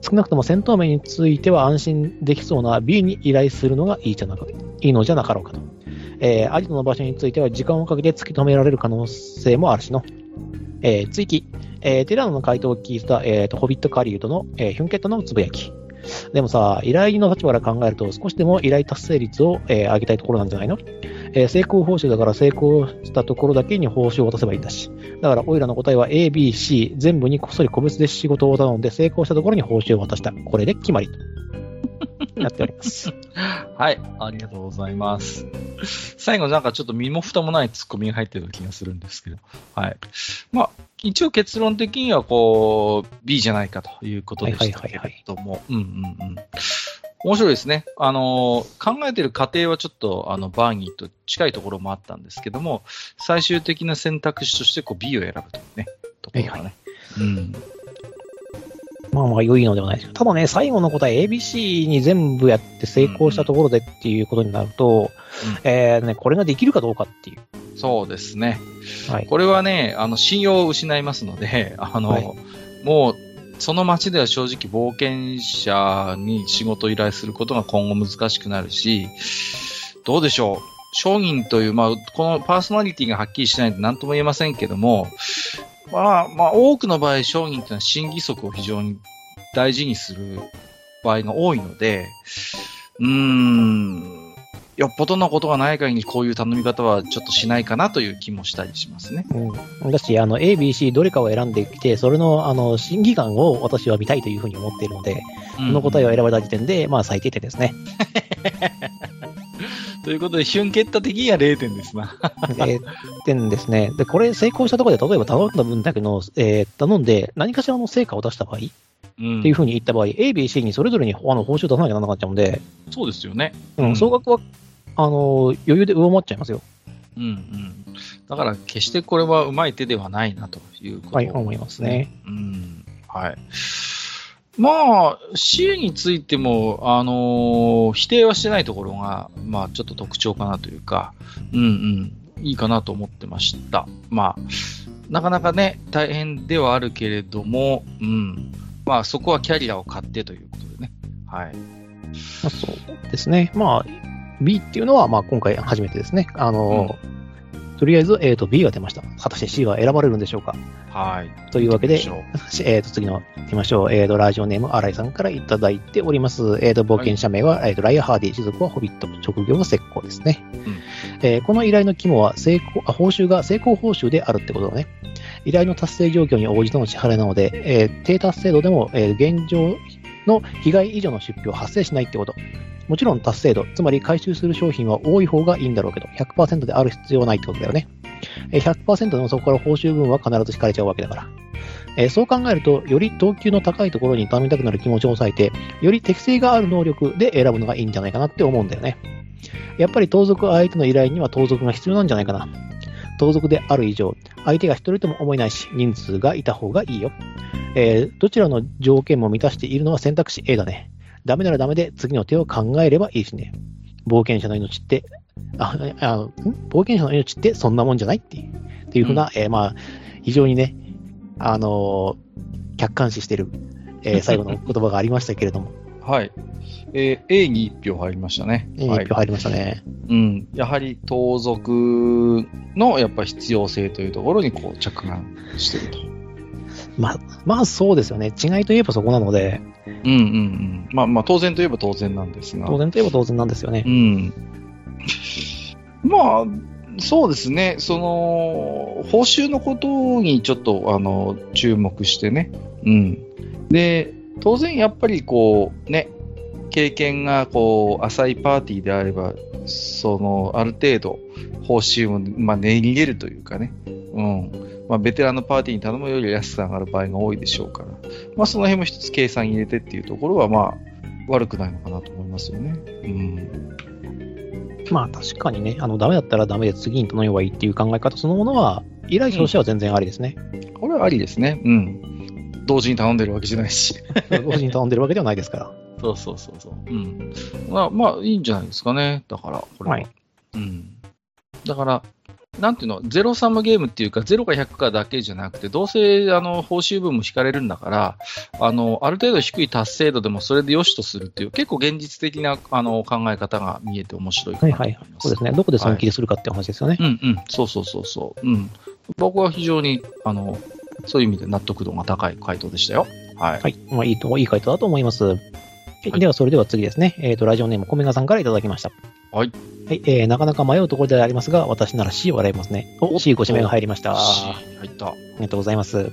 少なくとも戦闘面については安心できそうな B に依頼するのがいいじゃなくいいのじゃなかろうかと。えー、アジトの場所については時間をかけて突き止められる可能性もあるしの。えー、追記。えー、テラノの回答を聞いた、えーと、ホビットカリューとの、えー、ヒュンケットのつぶやき。でもさ、依頼の立場から考えると、少しでも依頼達成率を、えー、上げたいところなんじゃないの？えー、成功報酬だから成功したところだけに報酬を渡せばいいんだし。だから、オイラの答えは A、B、C、全部にこっそり個別で仕事を頼んで成功したところに報酬を渡した。これで決まり。なっております。はい、ありがとうございます。最後なんかちょっと身も蓋もないツッコミが入ってる気がするんですけど。はい。まあ、一応結論的にはこう、B じゃないかということでしたけれども。うんうんうん。面白いですね。あの、考えてる過程はちょっと、あの、バーニーと近いところもあったんですけども、最終的な選択肢として、こう、B を選ぶというね、ところがね。はいはい、うん。まあまあ良いのではないですけど、ただね、最後の答え ABC に全部やって成功したところでっていうことになると、うん、えー、ね、これができるかどうかっていう。そうですね。はい。これはね、あの、信用を失いますので、あの、はい、もう、その街では正直冒険者に仕事を依頼することが今後難しくなるし、どうでしょう。商人という、まあ、このパーソナリティがはっきりしないと何とも言えませんけども、まあ、まあ、多くの場合、商人っていうのは審議則を非常に大事にする場合が多いので、うーん、よっぽどのことがない限りこういう頼み方はちょっとしないかなという気もしたりしますね。うん。だし、あの、A、B、C どれかを選んできて、それの、あの、審議感を私は見たいというふうに思っているので、この答えを選ばれた時点で、まあ最低点ですね。ということで、ヒュンケッタ的には0点ですな。0点ですね。で、これ成功したところで、例えば頼んだ分だけの、えー、頼んで、何かしらの成果を出した場合、うん、っていうふうに言った場合、A、B、C にそれぞれにあの報酬出さなきゃならなかっちゃうんで、そうですよね。うん、総額は、あの、余裕で上回っちゃいますよ。うんうん。だから、決してこれはうまい手ではないなということ、はい、思いますね。うん。はい。まあ、C についても、あのー、否定はしてないところが、まあ、ちょっと特徴かなというか、うんうん、いいかなと思ってました。まあ、なかなかね、大変ではあるけれども、うん。まあ、そこはキャリアを買ってということでね。はい。まあ、そうですね。まあ、B っていうのは、まあ、今回初めてですね。あのーうんとりあえず、えっ、ー、と、B が出ました。果たして C は選ばれるんでしょうか？はい。というわけで、えっ、と、次の行きましょう。えっ、ー、と、ラジオネーム、新井さんからいただいております。えっ、ー、と、冒険者名は、はい、えっ、と、ライア・ハーディ、種族はホビット、職業は石膏ですね。うん、えー、この依頼の肝は、成功、あ、報酬が成功報酬であるってことだね。依頼の達成状況に応じての支払いなので、えー、低達成度でも、えー、現状の被害以上の出費は発生しないってこと。もちろん達成度、つまり回収する商品は多い方がいいんだろうけど、100%である必要はないってことだよね。100%のそこから報酬分は必ず引かれちゃうわけだから。えそう考えると、より等級の高いところに頼みたくなる気持ちを抑えて、より適性がある能力で選ぶのがいいんじゃないかなって思うんだよね。やっぱり盗賊相手の依頼には盗賊が必要なんじゃないかな。盗賊である以上、相手が一人とも思えないし、人数がいた方がいいよ。えー、どちらの条件も満たしているのは選択肢 A だね。ダメならダメで次の手を考えればいいしね。冒険者の命って、あ、あ冒険者の命ってそんなもんじゃないっていう、っていうふうな、うん、えー、まあ、非常にね、あの客観視してる、えー、最後の言葉がありましたけれども。はい。えー、A に1票入りましたね。A に1票入りましたね、はい。うん。やはり盗賊のやっぱ必要性というところにこう着眼してると。まあ、まあそうですよね。違いといえばそこなので。うんうんうん。まあまあ当然といえば当然なんですが。当然といえば当然なんですよね。うん。まあ、そうですね。その、報酬のことにちょっと、あの、注目してね。うん。で、当然やっぱりこう、ね、経験がこう浅いパーティーであれば、そのある程度報酬も、まあ、値切れるというかね、うんまあ、ベテランのパーティーに頼むより安さがある場合が多いでしょうから、まあ、その辺も一つ計算入れてっていうところは、まあ、悪くないのかなと思いますよね。うんまあ確かにね、あのダメだったらダメで次に頼めばいいっていう考え方そのものは、依頼者としては全然ありですね。うん、これはありですね。うん。同時に頼んでるわけじゃないし。同時に頼んでるわけではないですから。そうそうそうそう。うん。まあ、まあ、いいんじゃないですかね。だから、これは。はい。うん。だから、なんていうの、ゼロサムゲームっていうか、0か100かだけじゃなくて、どうせあの報酬分も引かれるんだから、あのある程度低い達成度でもそれで良しとするっていう、結構現実的なあの考え方が見えて面白いかなと思います。はいはい、そうですね。どこで損切りするかって話ですよね。はい、うんうん。そうそうそうそう。うん。僕は非常に、あの、そういう意味で納得度が高い回答でしたよ。はい。はい。まあ、いいと、いい回答だと思います。はい、では、それでは次ですね。えっ、ー、と、ラジオネーム、コメガさんからいただきました。はい。はい、えー、なかなか迷うところでありますが、私なら C を笑いますね。お、C ご指名が入りました。入った。ありがとうございます。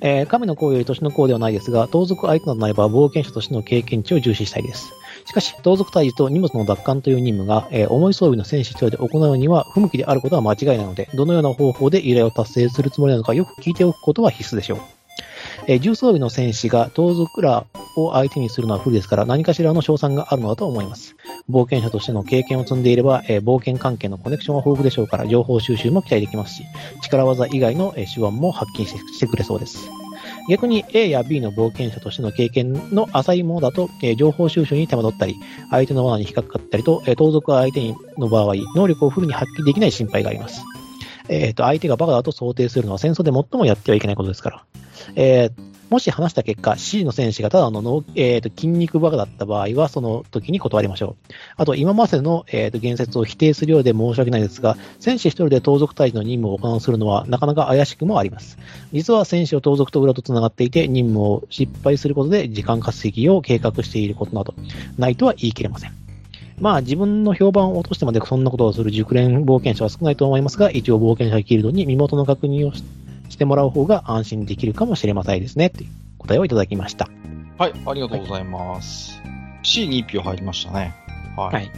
えー、神の子より年の子ではないですが、盗賊相手となれば冒険者としての経験値を重視したいです。しかし、盗賊退治と荷物の奪還という任務が、えー、重い装備の戦士一人で行うには不向きであることは間違いなので、どのような方法で依頼を達成するつもりなのかよく聞いておくことは必須でしょう。えー、重装備の戦士が盗賊らを相手にするのは不利ですから、何かしらの賞賛があるのだと思います。冒険者としての経験を積んでいれば、えー、冒険関係のコネクションは豊富でしょうから、情報収集も期待できますし、力技以外の、え、手腕も発揮してくれそうです。逆に A や B の冒険者としての経験の浅いものだと、えー、情報収集に手間取ったり、相手の罠に引っかかったりと、えー、盗賊は相手の場合、能力をフルに発揮できない心配があります。えっ、ー、と、相手がバカだと想定するのは戦争で最もやってはいけないことですから。えー、もし話した結果、C の戦士がただのの、えーと、筋肉バカだった場合は、その時に断りましょう。あと、今までの、えーと、言説を否定するようで申し訳ないですが、戦士一人で盗賊退治の任務を行うするのは、なかなか怪しくもあります。実は戦士を盗賊と裏と繋がっていて、任務を失敗することで時間稼ぎを計画していることなど、ないとは言い切れません。まあ自分の評判を落としてまでそんなことをする熟練冒険者は少ないと思いますが、一応冒険者ギルドに身元の確認をしてもらう方が安心できるかもしれませんですね。という答えをいただきました。はい、ありがとうございます。はい、C に1票入りましたね。はい。はい、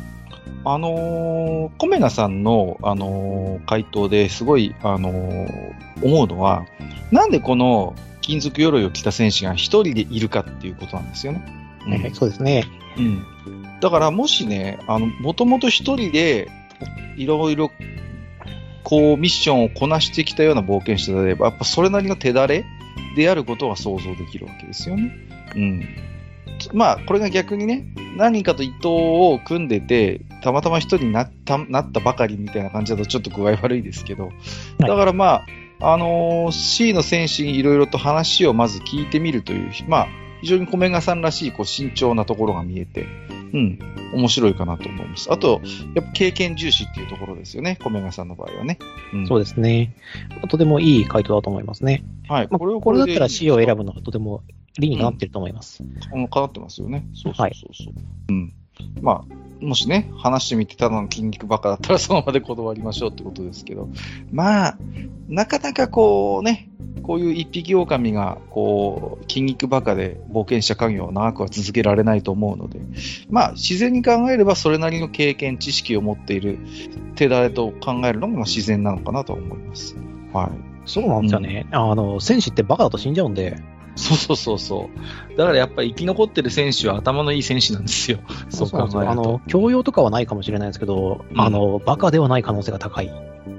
あのー、コメナさんの、あのー、回答ですごい、あのー、思うのは、なんでこの金属鎧を着た戦士が一人でいるかっていうことなんですよね。うん、はい、そうですね。うん。だからもしね、あの、もともと一人で、いろいろこう、ミッションをこなしてきたような冒険者であれば、やっぱそれなりの手だれであることは想像できるわけですよね。うん。まあ、これが逆にね、何かと伊藤を組んでて、たまたま一人になったなったばかりみたいな感じだとちょっと具合悪いですけど、だからまあ、あのー、C の選手にいろいろと話をまず聞いてみるという、まあ、非常に米賀さんらしいこう慎重なところが見えて、うん、面白いかなと思います。あと、やっぱ経験重視っていうところですよね、米賀さんの場合はね。うん、そうですね。とてもいい回答だと思いますね。はい。まあ、これこれだったら C を選ぶのがとても理にかなってると思います。うん、かなってますよね。そうそうそうそう。はい、うん。まあ、もしね、話してみてただの筋肉ばっかだったらその場で断りましょうってことですけど、まあ、なかなかこうね、こういう一匹狼が、こう、筋肉バカで冒険者家業を長くは続けられないと思うので、まあ、自然に考えればそれなりの経験、知識を持っている手だれと考えるのが自然なのかなと思います。はい。そうなんですよね。うん、あの、戦士ってバカだと死んじゃうんで。そうそうそうそう。だからやっぱり生き残ってる選手は頭のいい選手なんですよ。そう考えると。あの、教養とかはないかもしれないですけど、うん、あの、バカではない可能性が高い。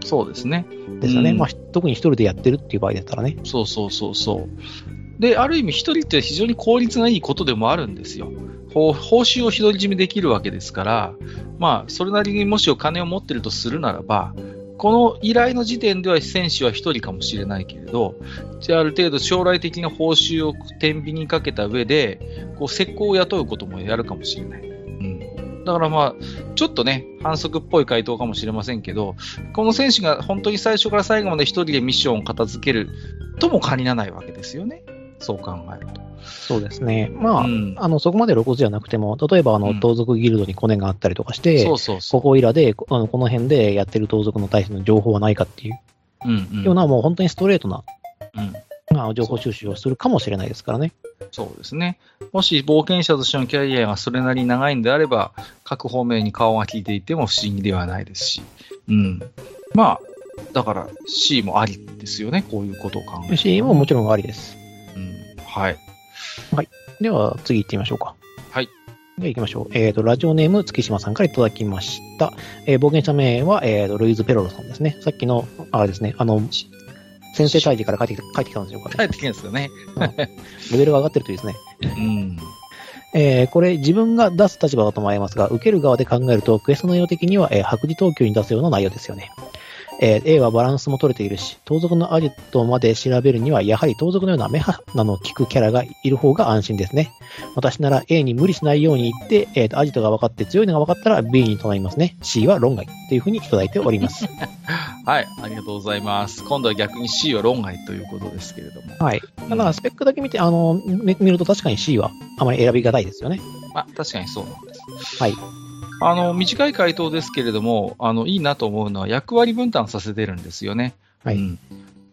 そうですね。ですよね。うん、まあ、特に一人でやってるっていう場合だったらね。そうそうそうそう。で、ある意味一人って非常に効率がいいことでもあるんですよ。報酬を独り占めできるわけですから、まあ、それなりにもしお金を持ってるとするならば、この依頼の時点では選手は1人かもしれないけれど、じゃあある程度将来的な報酬を天秤にかけた上で、こう、石膏を雇うこともやるかもしれない。だからまあ、ちょっとね、反則っぽい回答かもしれませんけど、この選手が本当に最初から最後まで1人でミッションを片付けるとも限らないわけですよね。そう考えると。そうですね。まあ、うん、あの、そこまで露骨じゃなくても、例えば、あの、盗賊ギルドにコネがあったりとかして、そうそうそうここいらで、あの、この辺でやってる盗賊の対しての情報はないかっていう、うんうん、ような、もう本当にストレートな、うん、まあ、情報収集をするかもしれないですからね。そうですね。もし冒険者としてのキャリアがそれなりに長いんであれば、各方面に顔が利いていても不思議ではないですし。うん。まあ、だから C もありですよね、こういうことを考えて。C ももちろんありです。うん。はい。はい。では、次行ってみましょうか。はい。では行きましょう。えっ、ー、と、ラジオネーム、月島さんからいただきました。えー、冒険者名は、えっ、ー、と、ルイズ・ペロロさんですね。さっきの、あれですね、あの、先生退治から帰ってきた、帰ってきたんですよ、帰ってきたんですよね。レベルが上がってるといいですね。うん。えー、これ自分が出す立場だと思いますが、受ける側で考えると、クエスト内容的には、えー、白磁東京に出すような内容ですよね。えー、A はバランスも取れているし、盗賊のアジトまで調べるには、やはり盗賊のような目鼻の効くキャラがいる方が安心ですね。私なら A に無理しないように言って、えー、とアジトが分かって強いのが分かったら B に唱いますね。C は論外というふうにいただいております。はい、ありがとうございます。今度は逆に C は論外ということですけれども。はい。だからスペックだけ見て、あの、見ると確かに C はあまり選びがたいですよね。まあ、確かにそうなんです。はい。あの、短い回答ですけれども、あの、いいなと思うのは役割分担させてるんですよね。はい。うん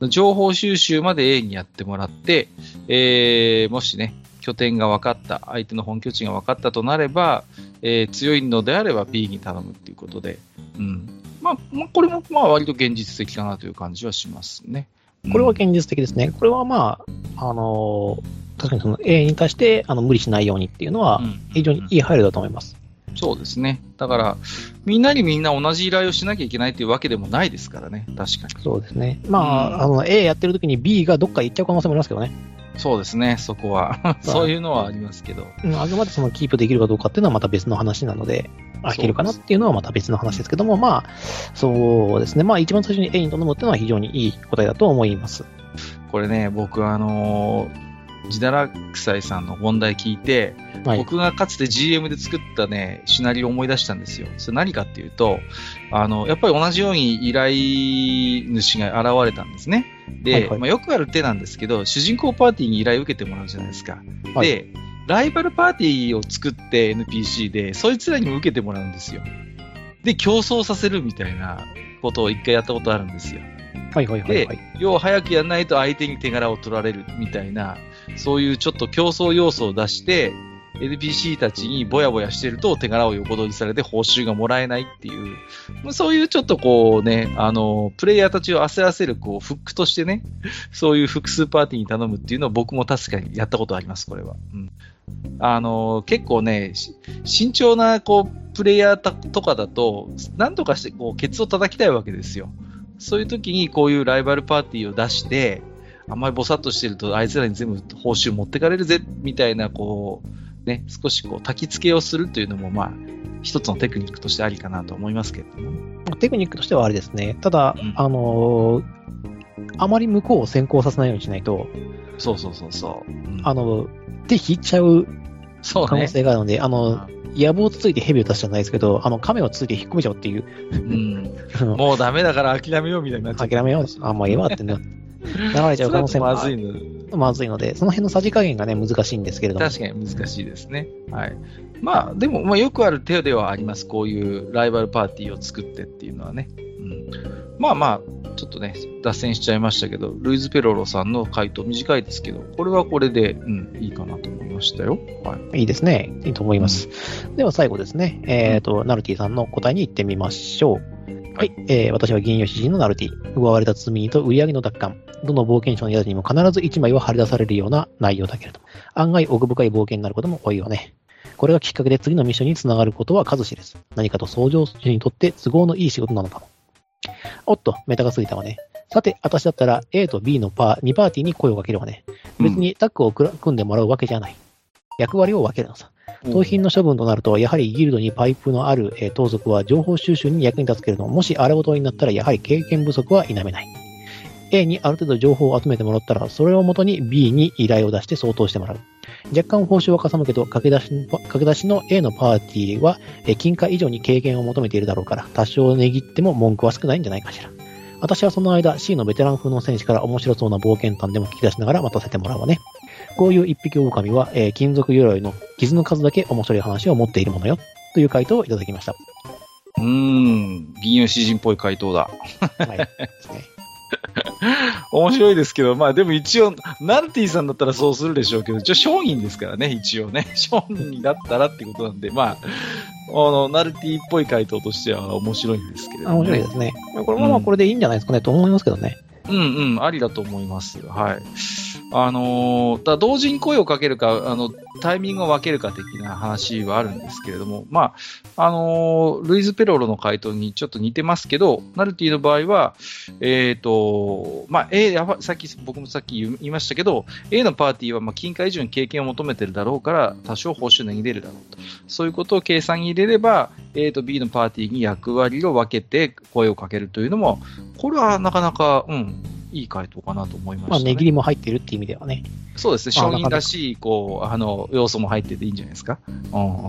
情報収集まで A にやってもらって、えー、もしね、拠点が分かった、相手の本拠地が分かったとなれば、えー、強いのであれば B に頼むっていうことで、うん。まあ、まあ、これもまあ割と現実的かなという感じはしますね。これは現実的ですね。これはまあ、あのー、確かにその A に対してあの無理しないようにっていうのは、非常にいい配慮だと思います。そうですね。だから、みんなにみんな同じ依頼をしなきゃいけないというわけでもないですからね、確かに。そうですね。まあ、うん、あの、A やってる時に B がどっか行っちゃう可能性もありますけどね。そうですね、そこは。そういうのはありますけど。うん、あくまでそのキープできるかどうかっていうのはまた別の話なので、飽きるかなっていうのはまた別の話ですけども、まあ、そうですね。まあ、一番最初に A に頼むっていうのは非常にいい答えだと思います。これね、僕あのージダラクサイさんの問題聞いて、はい、僕がかつて GM で作ったね、シナリオを思い出したんですよ。それ何かっていうと、あの、やっぱり同じように依頼主が現れたんですね。で、はいはい、まあ、よくある手なんですけど、主人公パーティーに依頼を受けてもらうじゃないですか。はい、で、ライバルパーティーを作って NPC で、そいつらにも受けてもらうんですよ。で、競争させるみたいなことを一回やったことあるんですよ。はいはいはい、はい、で、要は早くやらないと相手に手柄を取られるみたいな、そういうちょっと競争要素を出して、NPC たちにぼやぼやしてると手柄を横取りされて報酬がもらえないっていう、そういうちょっとこうね、あの、プレイヤーたちを焦らせるこうフックとしてね、そういう複数パーティーに頼むっていうのを僕も確かにやったことあります、これは。うん、あの、結構ね、慎重なこうプレイヤーとかだと、何とかしてこうケツを叩きたいわけですよ。そういう時にこういうライバルパーティーを出して、あんまりぼさっとしてると、あいつらに全部報酬持ってかれるぜ、みたいな、こう、ね、少しこう、焚き付けをするというのも、まあ、一つのテクニックとしてありかなと思いますけども。テクニックとしてはあれですね。ただ、うん、あのー、あまり向こうを先行させないようにしないと、そうそうそうそう。うん、あの、手引いちゃう可能性があるので、ね、あの、野望ついて蛇を出すじゃないですけど、あの、亀をついて引っ込めちゃうっていう。うん。もうダメだから諦めようみたいになっちゃう。諦めよう。あ、もうええわってね。流れちゃう可能性もまずいのまずいので、その辺のさじ加減がね、難しいんですけれども。確かに難しいですね。はい。まあ、でも、まあ、よくある手ではあります。こういうライバルパーティーを作ってっていうのはね。うん。まあまあ、ちょっとね、脱線しちゃいましたけど、ルイズ・ペロロさんの回答短いですけど、これはこれで、うん、いいかなと思いましたよ。はい。いいですね。いいと思います。うん、では最後ですね、えっ、ー、と、ナルティさんの答えに行ってみましょう。はい、えー、私は銀融詩人のナルティ。奪われた罪と売り上げの奪還。どの冒険者の宿にも必ず1枚は張り出されるような内容だけれど、案外奥深い冒険になることも多いよね。これがきっかけで次のミッションにつながることは数知れず、何かと創業主にとって都合のいい仕事なのかも。おっと、メタが過ぎたわね。さて、私だったら A と B のパー、2パーティーに声をかけるわね。別にタッグを組んでもらうわけじゃない。役割を分けるのさ。盗品の処分となると、やはりギルドにパイプのある、え、盗賊は情報収集に役に立つけれども、もしあれごとになったら、やはり経験不足は否めない。A にある程度情報を集めてもらったら、それをもとに B に依頼を出して相当してもらう。若干報酬はかさむけど、駆け出し駆け出しの A のパーティーは、え金貨以上に経験を求めているだろうから、多少値切っても文句は少ないんじゃないかしら。私はその間、C のベテラン風の戦士から面白そうな冒険探でも聞き出しながら待たせてもらうわね。こういう一匹狼は、えー、金属鎧の傷の数だけ面白い話を持っているものよ。という回答をいただきました。うーん、銀融詩人っぽい回答だ。はい。面白いですけど、まあでも一応、ナルティさんだったらそうするでしょうけど、一応商品ですからね、一応ね。商品になったらってことなんで、まあ、あの、ナルティっぽい回答としては面白いんですけれども、ね、面白いですね。これまあこれでいいんじゃないですかね、うん、と思いますけどね。うんうん、ありだと思います。はい。あのー、だ同時に声をかけるか、あの、タイミングを分けるか的な話はあるんですけれども、まあ、あのー、ルイズ・ペロロの回答にちょっと似てますけど、ナルティの場合は、えっ、ー、と、まあ、A、やさっき、僕もさっき言いましたけど、A のパーティーは、まあ、金貨以上に経験を求めてるだろうから、多少報酬値切れるだろうと。そういうことを計算に入れれば、A と B のパーティーに役割を分けて声をかけるというのも、これはなかなか、うん、いい回答かなと思いました、ね。まあ、値切りも入ってるっていう意味ではね。そうですね、商人らしい、こう、あの、要素も入ってていいんじゃないですか。うん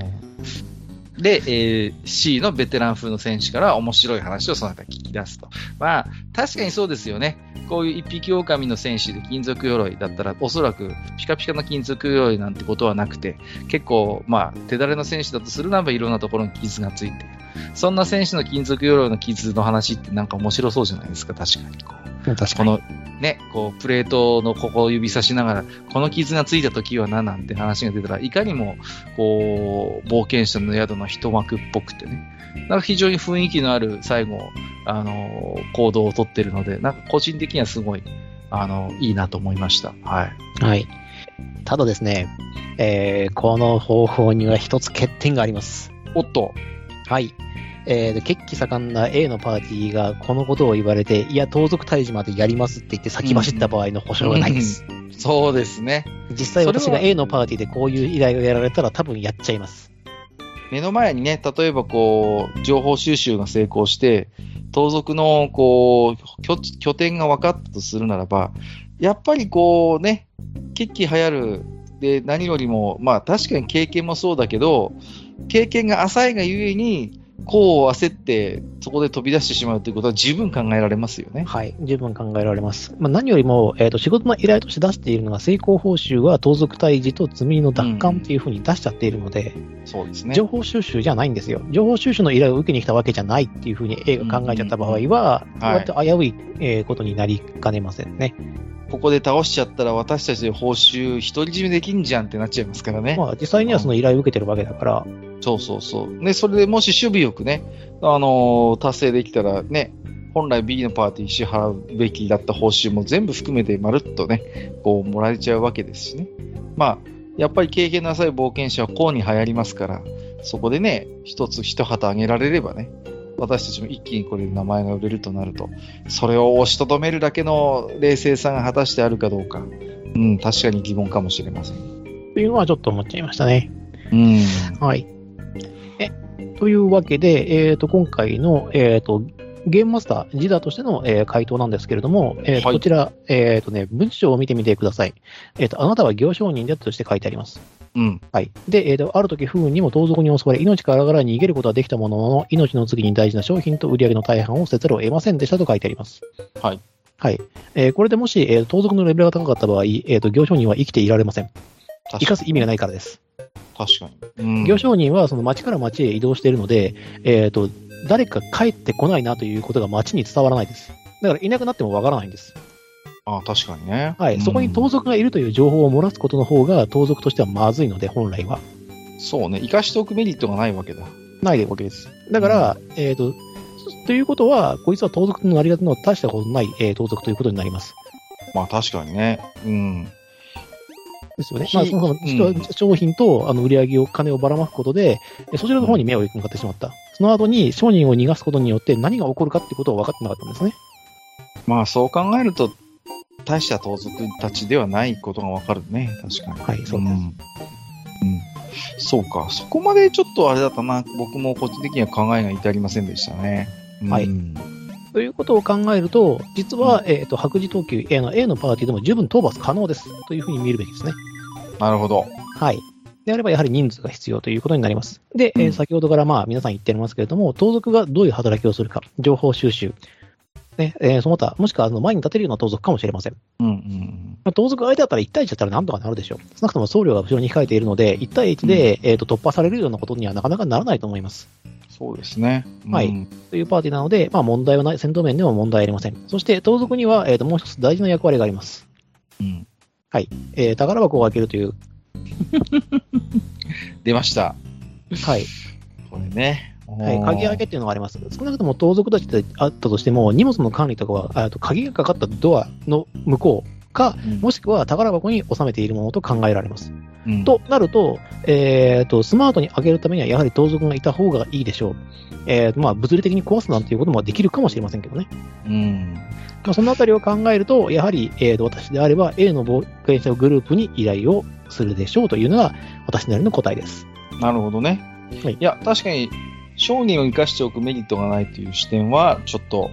で、えー、C のベテラン風の選手から面白い話をその後聞き出すと。まあ、確かにそうですよね。こういう一匹狼の選手で金属鎧だったら、おそらくピカピカの金属鎧なんてことはなくて、結構、まあ、手だれの選手だとするならばいろんなところに傷がついてそんな選手の金属鎧の傷の話ってなんか面白そうじゃないですか、確かに。こう確かに。この、ね、こう、プレートのここを指差しながら、この傷がついた時は何なんて話が出たら、いかにも、こう、冒険者の宿の一幕っぽくてね。なんか非常に雰囲気のある最後、あの、行動をとってるので、なんか個人的にはすごい、あの、いいなと思いました。はい。はい。ただですね、えー、この方法には一つ欠点があります。おっと。はい。えー、血気盛んな A のパーティーがこのことを言われて、いや、盗賊退治までやりますって言って先走った場合の保証がないです。うんうん、そうですね。実際私が A のパーティーでこういう依頼をやられたら多分やっちゃいます。目の前にね、例えばこう、情報収集が成功して、盗賊のこう拠、拠点が分かったとするならば、やっぱりこうね、血気流行る。で、何よりも、まあ確かに経験もそうだけど、経験が浅いがゆえに、こう焦って、そこで飛び出してしまうということは十分考えられますよね。はい、十分考えられます。まあ、何よりも、えーと、仕事の依頼として出しているのが、成功報酬は盗賊退治と積みの奪還というふうに出しちゃっているので、うん、そうですね。情報収集じゃないんですよ。情報収集の依頼を受けに来たわけじゃないっていうふうに A が考えちゃった場合は、こうやって危うい、えことになりかねませんね。ここで倒しちゃったら私たちで報酬独り占めできんじゃんってなっちゃいますからね。まあ実際にはその依頼を受けてるわけだから。そうそうそう。ね、それでもし守備よくね、あのー、達成できたらね、本来 B のパーティー支払うべきだった報酬も全部含めてまるっとね、こう、もらえちゃうわけですしね。まあ、やっぱり経験の浅い冒険者はこうに流行りますから、そこでね、一つ一旗あげられればね、私たちも一気にこれで名前が売れるとなると、それを押しとどめるだけの冷静さが果たしてあるかどうか、うん、確かに疑問かもしれません。というのはちょっと思っちゃいましたね。うん。はい。え、というわけで、えっ、ー、と、今回の、えっ、ー、と、ゲームマスター、ジダとしての、えー、回答なんですけれども、えー、はい、こちら、えっ、ー、とね、文章を見てみてください。えっ、と、あなたは行商人でとして書いてあります。うん。はい。で、えっ、と、ある時不運にも盗賊に襲われ、命からがら逃げることはできたものの、命の次に大事な商品と売り上げの大半をせざるを得ませんでしたと書いてあります。はい。はい。えー、これでもし、えー、盗賊のレベルが高かった場合、えっ、と、行商人は生きていられません。生かす意味がないからです。確かに。うん、行商人はその町から町へ移動しているので、えっ、と、誰か帰ってこないなということが街に伝わらないです。だからいなくなってもわからないんです。ああ確かにね。はい、うん、そこに盗賊がいるという情報を漏らすことの方が盗賊としてはまずいので、本来は。そうね、生かしておくメリットがないわけだ。ないわけです。だから、うん、えっ、ー、と、ということは、こいつは盗賊のなりがの大したことない、えー、盗賊ということになります。まあ確かにね。うん。ですよね。まあ、その、うん、商品とあの売り上げを、金をばらまくことで、そちらの方に目を向かってしまった。その後に商人を逃がすことによって何が起こるかっていうことを分かってなかったんですね。まあ、そう考えると、大した盗賊たちではないことが分かるね。確かに。はい、そうです。うん。うん、そうか。そこまでちょっとあれだったな。僕も個人的には考えが至りませんでしたね。はい。ということを考えると、実は、うん、えっ、ー、と、白磁投球 A の A のパーティーでも十分討伐可能です。というふうに見るべきですね。なるほど。はい。であれば、やはり人数が必要ということになります。で、うん、えー、先ほどからまあ皆さん言ってますけれども、盗賊がどういう働きをするか、情報収集、ね、えー、その他、もしくはあの前に立てるような盗賊かもしれません。うんうんまあ、盗賊相手だったら1対1だったらなんとかなるでしょう。少なくとも送料が後ろに控えているので、1対1で、うん、えーと、突破されるようなことにはなかなかならないと思います。そうですね。うん、はい。というパーティーなので、まあ問題はない、戦闘面でも問題ありません。そして、盗賊には、えっ、ー、と、もう一つ大事な役割があります。うん。はい。えー、宝箱を開けるという。出ました。はい。これね。はい、鍵開けっていうのがあります。少なくとも盗賊たちであったとしても、荷物の管理とかは、と鍵がかかったドアの向こうか、うん、もしくは宝箱に収めているものと考えられます。うん、となると,、えーと、スマートに開けるためには、やはり盗賊がいた方がいいでしょう。えーまあ、物理的に壊すなんていうこともできるかもしれませんけどね。うんまあ、そのあたりを考えると、やはり、えーと、私であれば A の冒険者グループに依頼をするでしょうというのが私なりの答えです。なるほどね。はい、いや、確かに商人を生かしておくメリットがないという視点は、ちょっと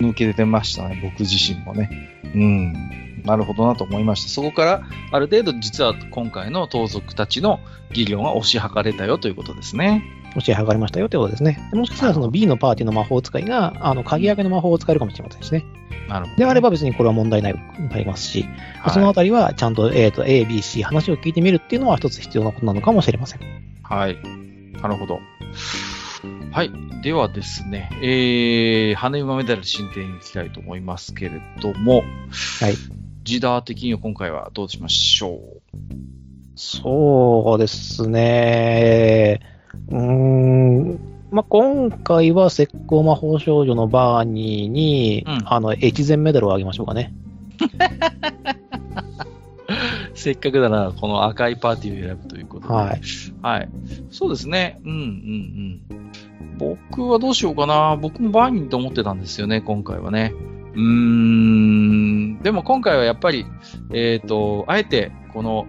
抜けてましたね、僕自身もね。うん。なるほどなと思いました。そこから、ある程度実は今回の盗賊たちの技量が推し量れたよということですね。推し量れましたよということですね。もしかしたらその B のパーティーの魔法使いが、あの、鍵開けの魔法を使えるかもしれませんしね。なるほど、ね、であれば別にこれは問題ない、なりますし、はい、そのあたりはちゃんと、えっ、ー、と、A、B、C 話を聞いてみるっていうのは一つ必要なことなのかもしれません。はい。なるほど。はい。ではですね、えー、羽馬メダル進展に行きたいと思いますけれども、はい。ジダー的には今回はどうしましょう？そうですね。うーん。まあ、今回は石膏魔法少女のバーニーに、うん、あの、越前メダルをあげましょうかね。せっかくだな、この赤いパーティーを選ぶということで。はい。はい。そうですね。うん、うん、うん。僕はどうしようかな。僕もバーニーと思ってたんですよね、今回はね。うん。でも今回はやっぱり、えっ、ー、と、あえて、この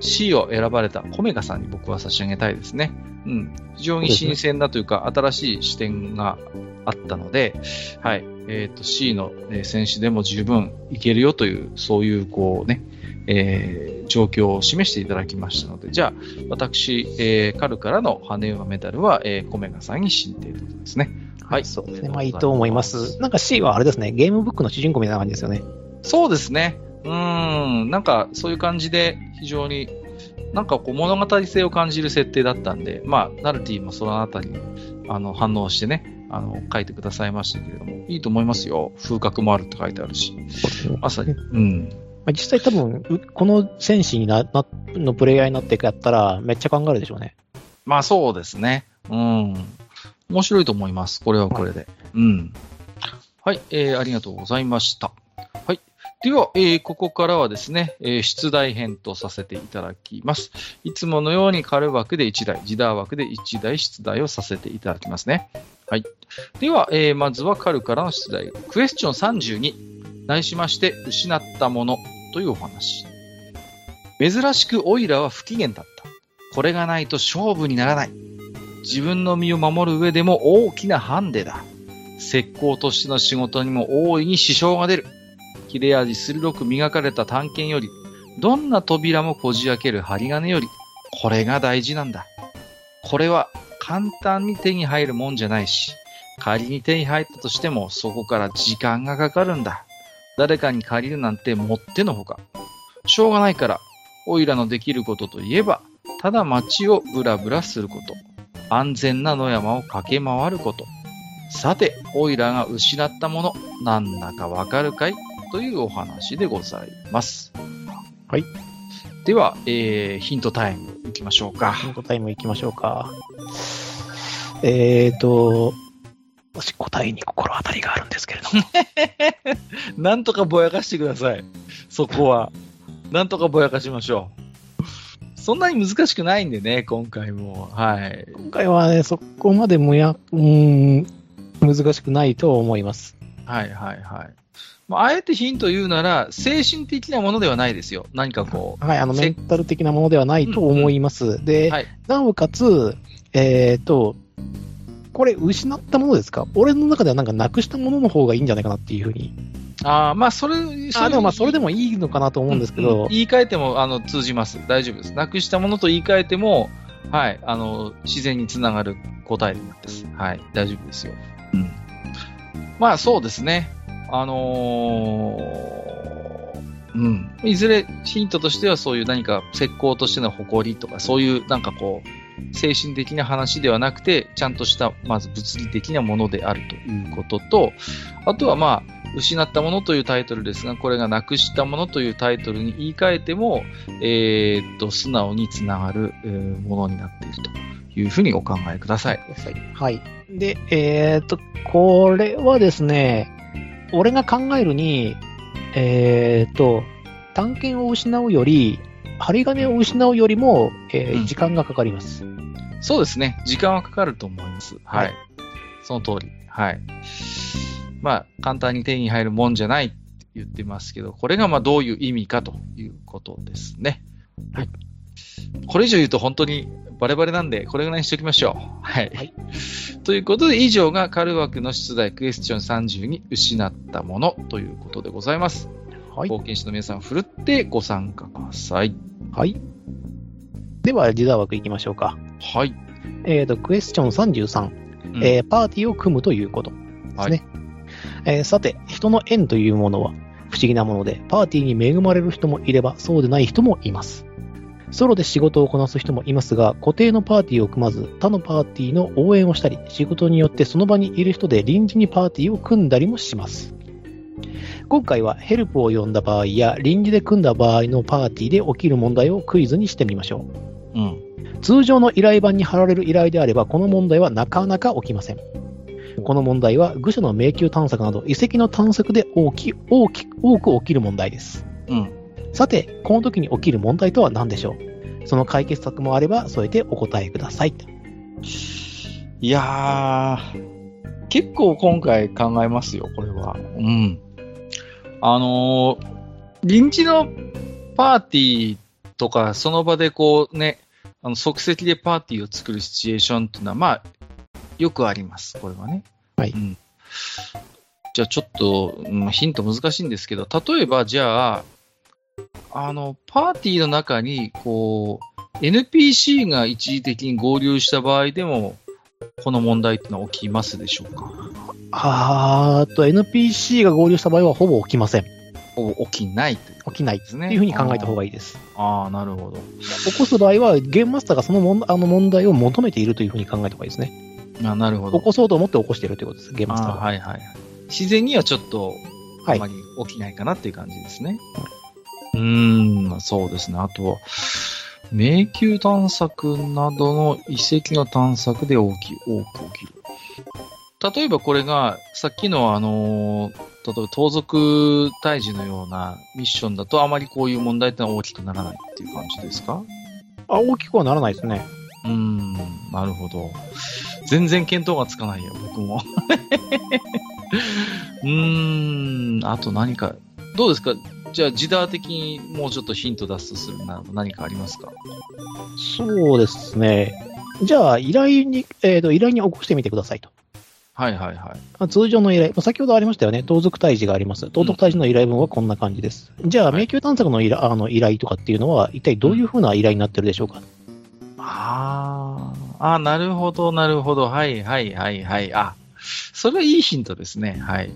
C を選ばれたコメガさんに僕は差し上げたいですね。うん。非常に新鮮だというか、新しい視点があったので、はい。えっ、ー、と、C の選手でも十分いけるよという、そういう、こうね、えー、状況を示していただきましたので、じゃあ、私、えー、カルからの羽馬メダルは、えー、コメガさんに進呈ということですね。はい。そうですね。まあいいと思います。なんか C はあれですね、ゲームブックの主人公みたいな感じですよね。そうですね。うん、なんかそういう感じで非常になんかこう物語性を感じる設定だったんで、まあ、ナルティもそのあたりにあの反応してね、あの書いてくださいましたけれども、いいと思いますよ。風格もあるって書いてあるし。まさに。うん。まあ、実際多分、この戦士にな、な、のプレイヤーになってやったら、めっちゃ考えるでしょうね。まあそうですね。うん。面白いと思います。これはこれで。はい、うん。はい、えー、ありがとうございました。はい。では、えー、ここからはですね、えー、出題編とさせていただきます。いつものように軽枠で1台、自打枠で1台出題をさせていただきますね。はい。では、えー、まずはカルからの出題。クエスチョン32。題しまして、失ったものというお話。珍しくオイラは不機嫌だった。これがないと勝負にならない。自分の身を守る上でも大きなハンデだ。石膏としての仕事にも大いに支障が出る。切れ味鋭く磨かれた探検より、どんな扉もこじ開ける針金より、これが大事なんだ。これは簡単に手に入るもんじゃないし、仮に手に入ったとしてもそこから時間がかかるんだ。誰かに借りるなんてもってのほか。しょうがないから、オイラのできることといえば、ただ街をブラブラすること。安全な野山を駆け回ること。さて、オイラが失ったもの、なんだかわかるかい？というお話でございます。はい。では、えー、ヒントタイム行きましょうか。ヒントタイム行きましょうか。えーと、私答えに心当たりがあるんですけれども。なんとかぼやかしてください。そこは。なんとかぼやかしましょう。そんなに難しくないんでね、今回も。はい。今回はね、そこまでもや、うん、難しくないと思います。はいはいはい。まあ、あえてヒント言うなら、精神的なものではないですよ。何かこう。はい、あの、メンタル的なものではないと思います。うんうん、で、はい、なおかつ、えっ、ー、と、これ失ったものですか？俺の中ではなんかなくしたものの方がいいんじゃないかなっていうふうに。ああ、まあそれ、それあでもまあそれでもいいのかなと思うんですけど。うんうん、言い換えてもあの通じます。大丈夫です。なくしたものと言い換えても、はい、あの、自然につながる答えです。はい、大丈夫ですよ。うん。まあそうですね。あのー、うん。いずれヒントとしてはそういう何か石膏としての誇りとか、そういうなんかこう、精神的な話ではなくて、ちゃんとした、まず物理的なものであるということと、あとはまあ、失ったものというタイトルですが、これがなくしたものというタイトルに言い換えても、えー、っと、素直につながる、えー、ものになっているというふうにお考えください。はい。で、えー、っと、これはですね、俺が考えるに、えー、っと、探検を失うより、針金を失うよりも、えー、時間がかかります、そうですね。時間はかかると思います。はい。はい、その通り。はい。まあ、簡単に手に入るもんじゃないって言ってますけど、これがまあどういう意味かということですね。はい。これ以上言うと本当にバレバレなんで、これぐらいにしておきましょう。はい。はい、ということで、以上がカルワクの出題クエスチョン32失ったものということでございます。はい。冒険士の皆さん、ふるってご参加ください。はい。では、自動枠いきましょうか。はい。えっ、ー、と、クエスチョン33、うん、えー、パーティーを組むということですね。はいえー、さて、人の縁というものは不思議なもので、パーティーに恵まれる人もいれば、そうでない人もいます。ソロで仕事をこなす人もいますが、固定のパーティーを組まず、他のパーティーの応援をしたり、仕事によってその場にいる人で臨時にパーティーを組んだりもします。今回はヘルプを呼んだ場合や臨時で組んだ場合のパーティーで起きる問題をクイズにしてみましょう。うん、通常の依頼板に貼られる依頼であれば、この問題はなかなか起きません。この問題は愚者の迷宮探索など遺跡の探索で大き大き多く起きる問題です。うん。さて、この時に起きる問題とは何でしょう？その解決策もあれば添えてお答えください。いやー、結構今回考えますよ、これは。うん。あのー、臨時のパーティーとか、その場でこうね、あの即席でパーティーを作るシチュエーションっていうのは、まあ、よくあります、これはね。はい。うん、じゃあちょっと、うん、ヒント難しいんですけど、例えばじゃあ、あの、パーティーの中に、こう、NPC が一時的に合流した場合でも、この問題ってのは起きますでしょうか？あーと、NPC が合流した場合はほぼ起きません。ほぼ起きないとい起きないですね。っていうふうに考えた方がいいです。ああ、なるほど。起こす場合は、ゲームマスターがそのもんあの問題を求めているというふうに考えた方がいいですね。あなるほど。起こそうと思って起こしてるということです、ゲームスターは。はいはい。自然にはちょっと、あまり起きないかなっていう感じですね。はい、うーん、そうですね。あとは、迷宮探索などの遺跡の探索で大き多く起きる。例えばこれが、さっきのあの、例えば盗賊退治のようなミッションだとあまりこういう問題ってのは大きくならないっていう感じですか？あ、大きくはならないですね。うーん、なるほど。全然見当がつかないよ、僕も。うーん、あと何か、どうですか？じゃあ、ジダー的にもうちょっとヒント出すとするなら何かありますか？そうですね。じゃあ、依頼に、えっ、ー、と、依頼に起こしてみてくださいと。はいはいはい。通常の依頼、先ほどありましたよね、盗賊退治があります。盗賊退治の依頼文はこんな感じです。うん、じゃあ、迷宮探索の依頼,、あの依頼とかっていうのは、一体どういうふうな依頼になってるでしょうか、うんああ、あなるほど、なるほど。はい、はい、はい、はい。あ、それはいいヒントですね。はい。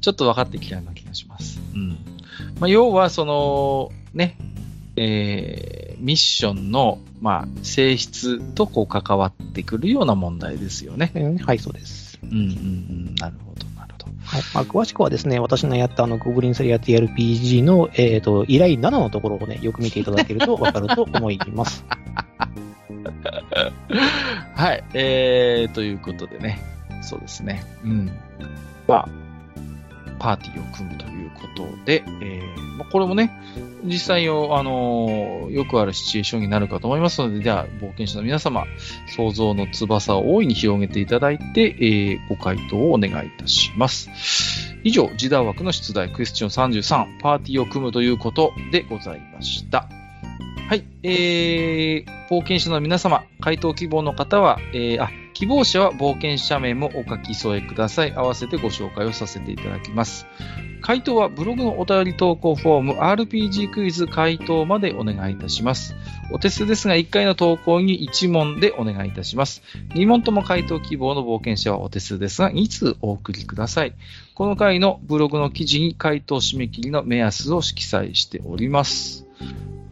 ちょっと分かってきたような気がします。うん。まあ、要は、その、ね、えー、ミッションの、まあ、性質とこう関わってくるような問題ですよね。はい、そうです。うん、うん、うん、なるほど。はいまあ、詳しくはですね、私がやったあの、ゴブリンサリア TRPG の、えっ、ー、と、依頼7のところをね、よく見ていただけると わかると思います。はい、えー、ということでね、そうですね。うん。まあ、パーティーを組むということで、えー、ま、これもね、実際を、あのー、よくあるシチュエーションになるかと思いますので、では、冒険者の皆様、想像の翼を大いに広げていただいて、えー、ご回答をお願いいたします。以上、時代枠の出題クエスチョン33、パーティーを組むということでございました。はい、えー、冒険者の皆様、回答希望の方は、えー、あ、希望者は冒険者名もお書き添えください。合わせてご紹介をさせていただきます。回答はブログのお便り投稿フォーム RPG クイズ回答までお願いいたします。お手数ですが1回の投稿に1問でお願いいたします。2問とも回答希望の冒険者はお手数ですが2通お送りください。この回のブログの記事に回答締め切りの目安を記載しております。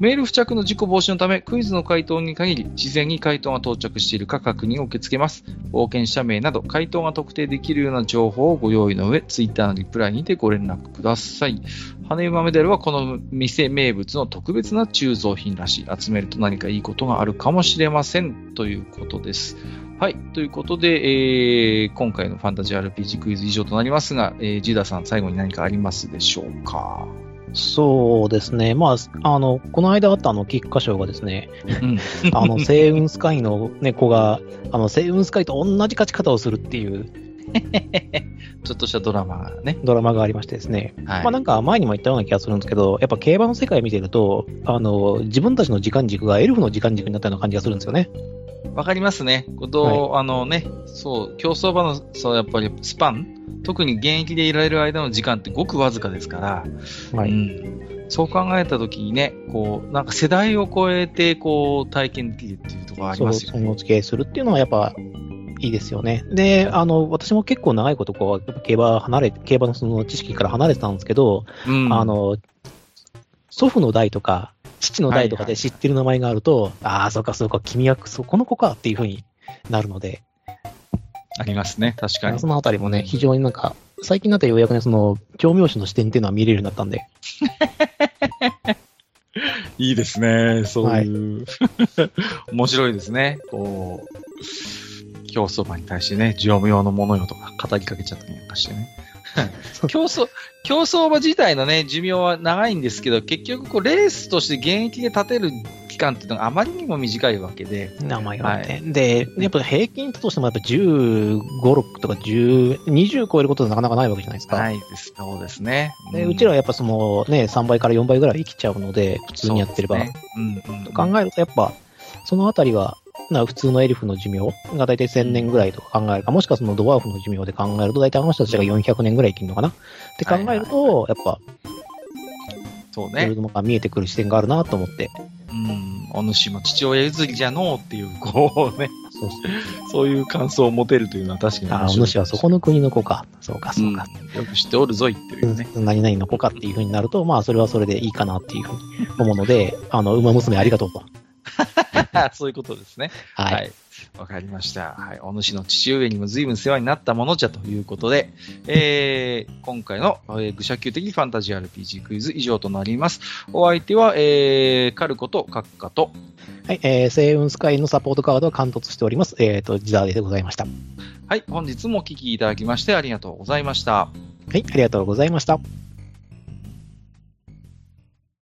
メール付着の事故防止のため、クイズの回答に限り、事前に回答が到着しているか確認を受け付けます。冒険者名など、回答が特定できるような情報をご用意の上、ツイッターのリプライにてご連絡ください。羽馬メダルはこの店名物の特別な鋳造品らしい。集めると何かいいことがあるかもしれません。ということです。はい。ということで、えー、今回のファンタジー RPG クイズ以上となりますが、えー、ジーダさん、最後に何かありますでしょうか？そうですね。まあ、あの、この間あったあの、菊花賞がですね、うん、あの、星雲スカイの猫が、あの、星雲スカイと同じ勝ち方をするっていう、ちょっとしたドラマがね。ドラマがありましてですね。はい、まあなんか前にも言ったような気がするんですけど、やっぱ競馬の世界見てると、あの、自分たちの時間軸がエルフの時間軸になったような感じがするんですよね。わかりますね。こと、はい、あのね、そう、競走馬の、そう、やっぱりスパン特に現役でいられる間の時間ってごくわずかですから、はい。うん、そう考えたときにね、こう、なんか世代を超えて、こう、体験できるっていうところありますよね。そのお付き合いするっていうのはやっぱ、いいですよね。で、あの、私も結構長いことこう、競馬離れ、競馬のその知識から離れてたんですけど、うん、あの、祖父の代とか、父の代とかで知ってる名前があると、はいはい、ああ、そうかそうか、君はそこの子かっていうふうになるので、ありますね、確かに。そのあたりもね、非常になんか、最近になってようやくね、その、調味師の視点っていうのは見れるようになったんで。いいですね、そういう。はい、面白いですね。こう、競争馬に対してね、業務用のものよとか語りかけちゃったりなんかしてね。競争、競争馬自体のね、寿命は長いんですけど、結局こう、レースとして現役で立てる期間っていうのがあまりにも短いわけで。長いわけ、はい、で、やっぱ平均としてもやっぱ15、6とか10、20超えることはなかなかないわけじゃないですか。ないです。そうですね。うん、でうちらはやっぱそのね、3倍から4倍ぐらい生きちゃうので、普通にやってれば。ね、うんうん、と考えるとやっぱ、そのあたりは、な普通のエルフの寿命が大体1000年ぐらいとか考えるか、もしくはそのドワーフの寿命で考えると、大体あの人たちが400年ぐらい生きるのかな？って考えると、やっぱ、そうね。いろが見えてくる視点があるなと思って。うん、お主も父親譲りじゃのうっていう、こうね。そうそう そういう感想を持てるというのは確かにあ、お主はそこの国の子か。そうか、そうか、うん、よく知っておるぞいっていうね。何々の子かっていうふうになると、まあ、それはそれでいいかなっていうふうに思うので、あの、馬娘ありがとうと。そういうことですね。はい。わ、かりました。はい。お主の父上にも随分世話になったものじゃということで、えー、今回の、えー、愚者級的ファンタジー RPG クイズ以上となります。お相手は、えー、カルコとカッカと、はい、えー、星雲スカイのサポートカードを貫突しております。えっ、ー、と、ジザーでございました。はい、本日もお聞きいただきましてありがとうございました。はい、ありがとうございました。